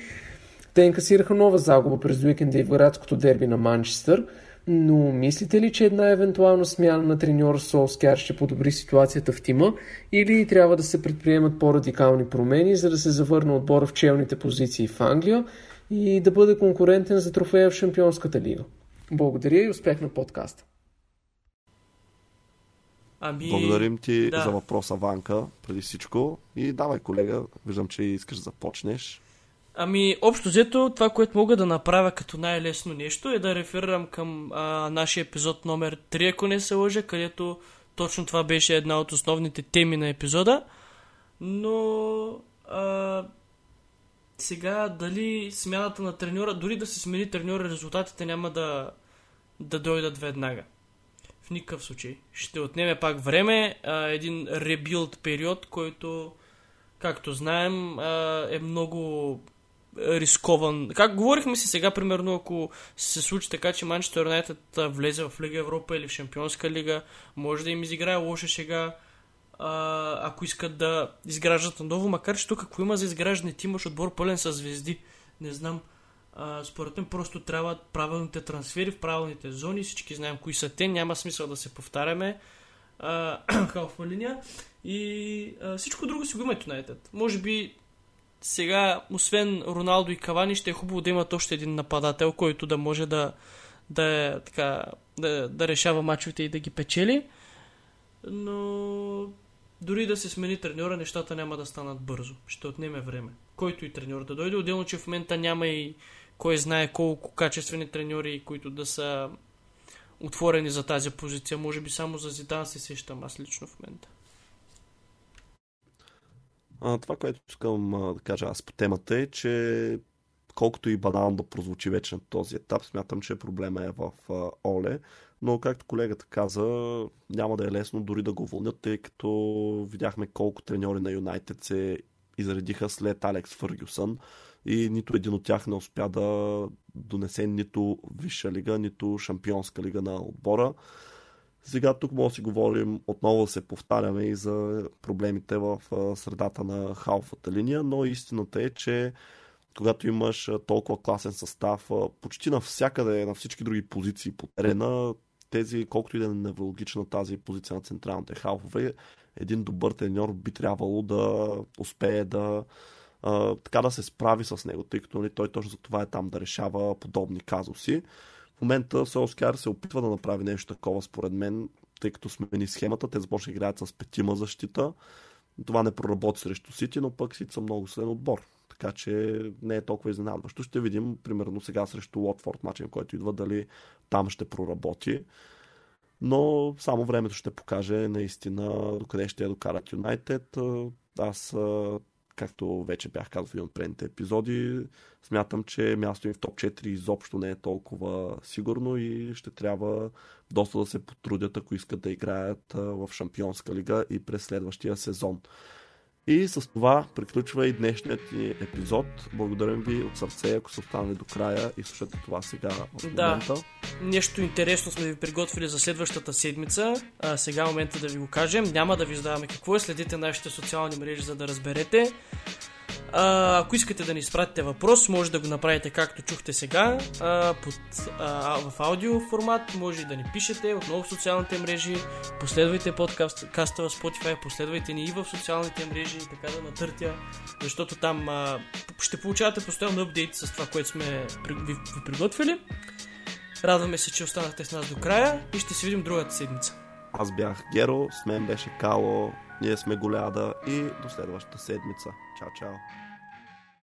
C: Те инкасираха нова загуба през уикенда и в градското дерби на Манчестър – но мислите ли, че една евентуална смяна на треньор Солскяр ще подобри ситуацията в тима или трябва да се предприемат по-радикални промени, за да се завърне отбора в челните позиции в Англия и да бъде конкурентен за трофея в Шампионската лига? Благодаря и успех на подкаста.
B: Ами... Благодарим ти да. за въпроса, Ванка, преди всичко. И давай, колега, виждам, че искаш да започнеш.
A: Ами, общо взето, това, което мога да направя като най-лесно нещо е да реферирам към а, нашия епизод номер 3, ако не се лъжа, където точно това беше една от основните теми на епизода. Но а, сега дали смяната на треньора, дори да се смени треньора, резултатите няма да, да дойдат веднага. В никакъв случай. Ще отнеме пак време, а, един ребилд период, който, както знаем, а, е много рискован. Как говорихме си сега, примерно, ако се случи така, че Манчестър Юнайтед влезе в Лига Европа или в Шампионска лига, може да им изиграе лоша шега, ако искат да изграждат ново, макар че тук ако има за изграждане, ти имаш отбор пълен с звезди. Не знам. А, според мен просто трябват правилните трансфери в правилните зони. Всички знаем кои са те. Няма смисъл да се повтаряме. халфа линия. И а, всичко друго си го има Юнайтед. Може би сега, освен Роналдо и Кавани, ще е хубаво да имат още един нападател, който да може да, да, така, да, да решава мачовете и да ги печели. Но дори да се смени треньора, нещата няма да станат бързо. Ще отнеме време. Който и треньор да дойде. Отделно, че в момента няма и кой знае колко качествени треньори, които да са отворени за тази позиция. Може би само за Зидан се сещам аз лично в момента.
B: А, това, което искам а, да кажа аз по темата е, че колкото и банално да прозвучи вече на този етап, смятам, че проблема е в а, Оле. Но, както колегата каза, няма да е лесно дори да го вълнят, тъй като видяхме колко треньори на Юнайтед се изредиха след Алекс Фъргюсън и нито един от тях не успя да донесе нито Висша лига, нито Шампионска лига на отбора. Сега тук може да си говорим, отново да се повтаряме и за проблемите в средата на халфата линия, но истината е, че когато имаш толкова класен състав, почти навсякъде, на всички други позиции по терена, тези, колкото и да е неврологична тази позиция на централните халфове, един добър треньор би трябвало да успее да така да се справи с него, тъй като нали, той точно за това е там да решава подобни казуси. В момента Солскар се опитва да направи нещо такова, според мен, тъй като смени схемата. Те започнаха играят с петима защита. Това не проработи срещу Сити, но пък Сити са много силен отбор. Така че не е толкова изненадващо. Ще видим, примерно сега срещу Лотфорд, начин, който идва, дали там ще проработи. Но само времето ще покаже наистина докъде ще я докарат Юнайтед. Аз както вече бях казал в от предните епизоди, смятам, че място им в топ 4 изобщо не е толкова сигурно и ще трябва доста да се потрудят, ако искат да играят в Шампионска лига и през следващия сезон. И с това приключва и днешният ни епизод. Благодарим ви от сърце, ако са останали до края и слушате това сега момента. Да.
A: Нещо интересно сме ви приготвили за следващата седмица. А, сега е момента да ви го кажем. Няма да ви задаваме какво е. Следите нашите социални мрежи, за да разберете. А, ако искате да ни изпратите въпрос, може да го направите както чухте сега, а, под, а, в аудио формат, може да ни пишете отново в социалните мрежи, последвайте подкаста в Spotify, последвайте ни и в социалните мрежи, така да натъртя, защото там а, ще получавате постоянно апдейт с това, което сме ви, ви приготвили. Радваме се, че останахте с нас до края и ще се видим другата седмица.
B: Аз бях Геро, с мен беше Кало, ние сме Голяда и до следващата седмица. Чао, чао!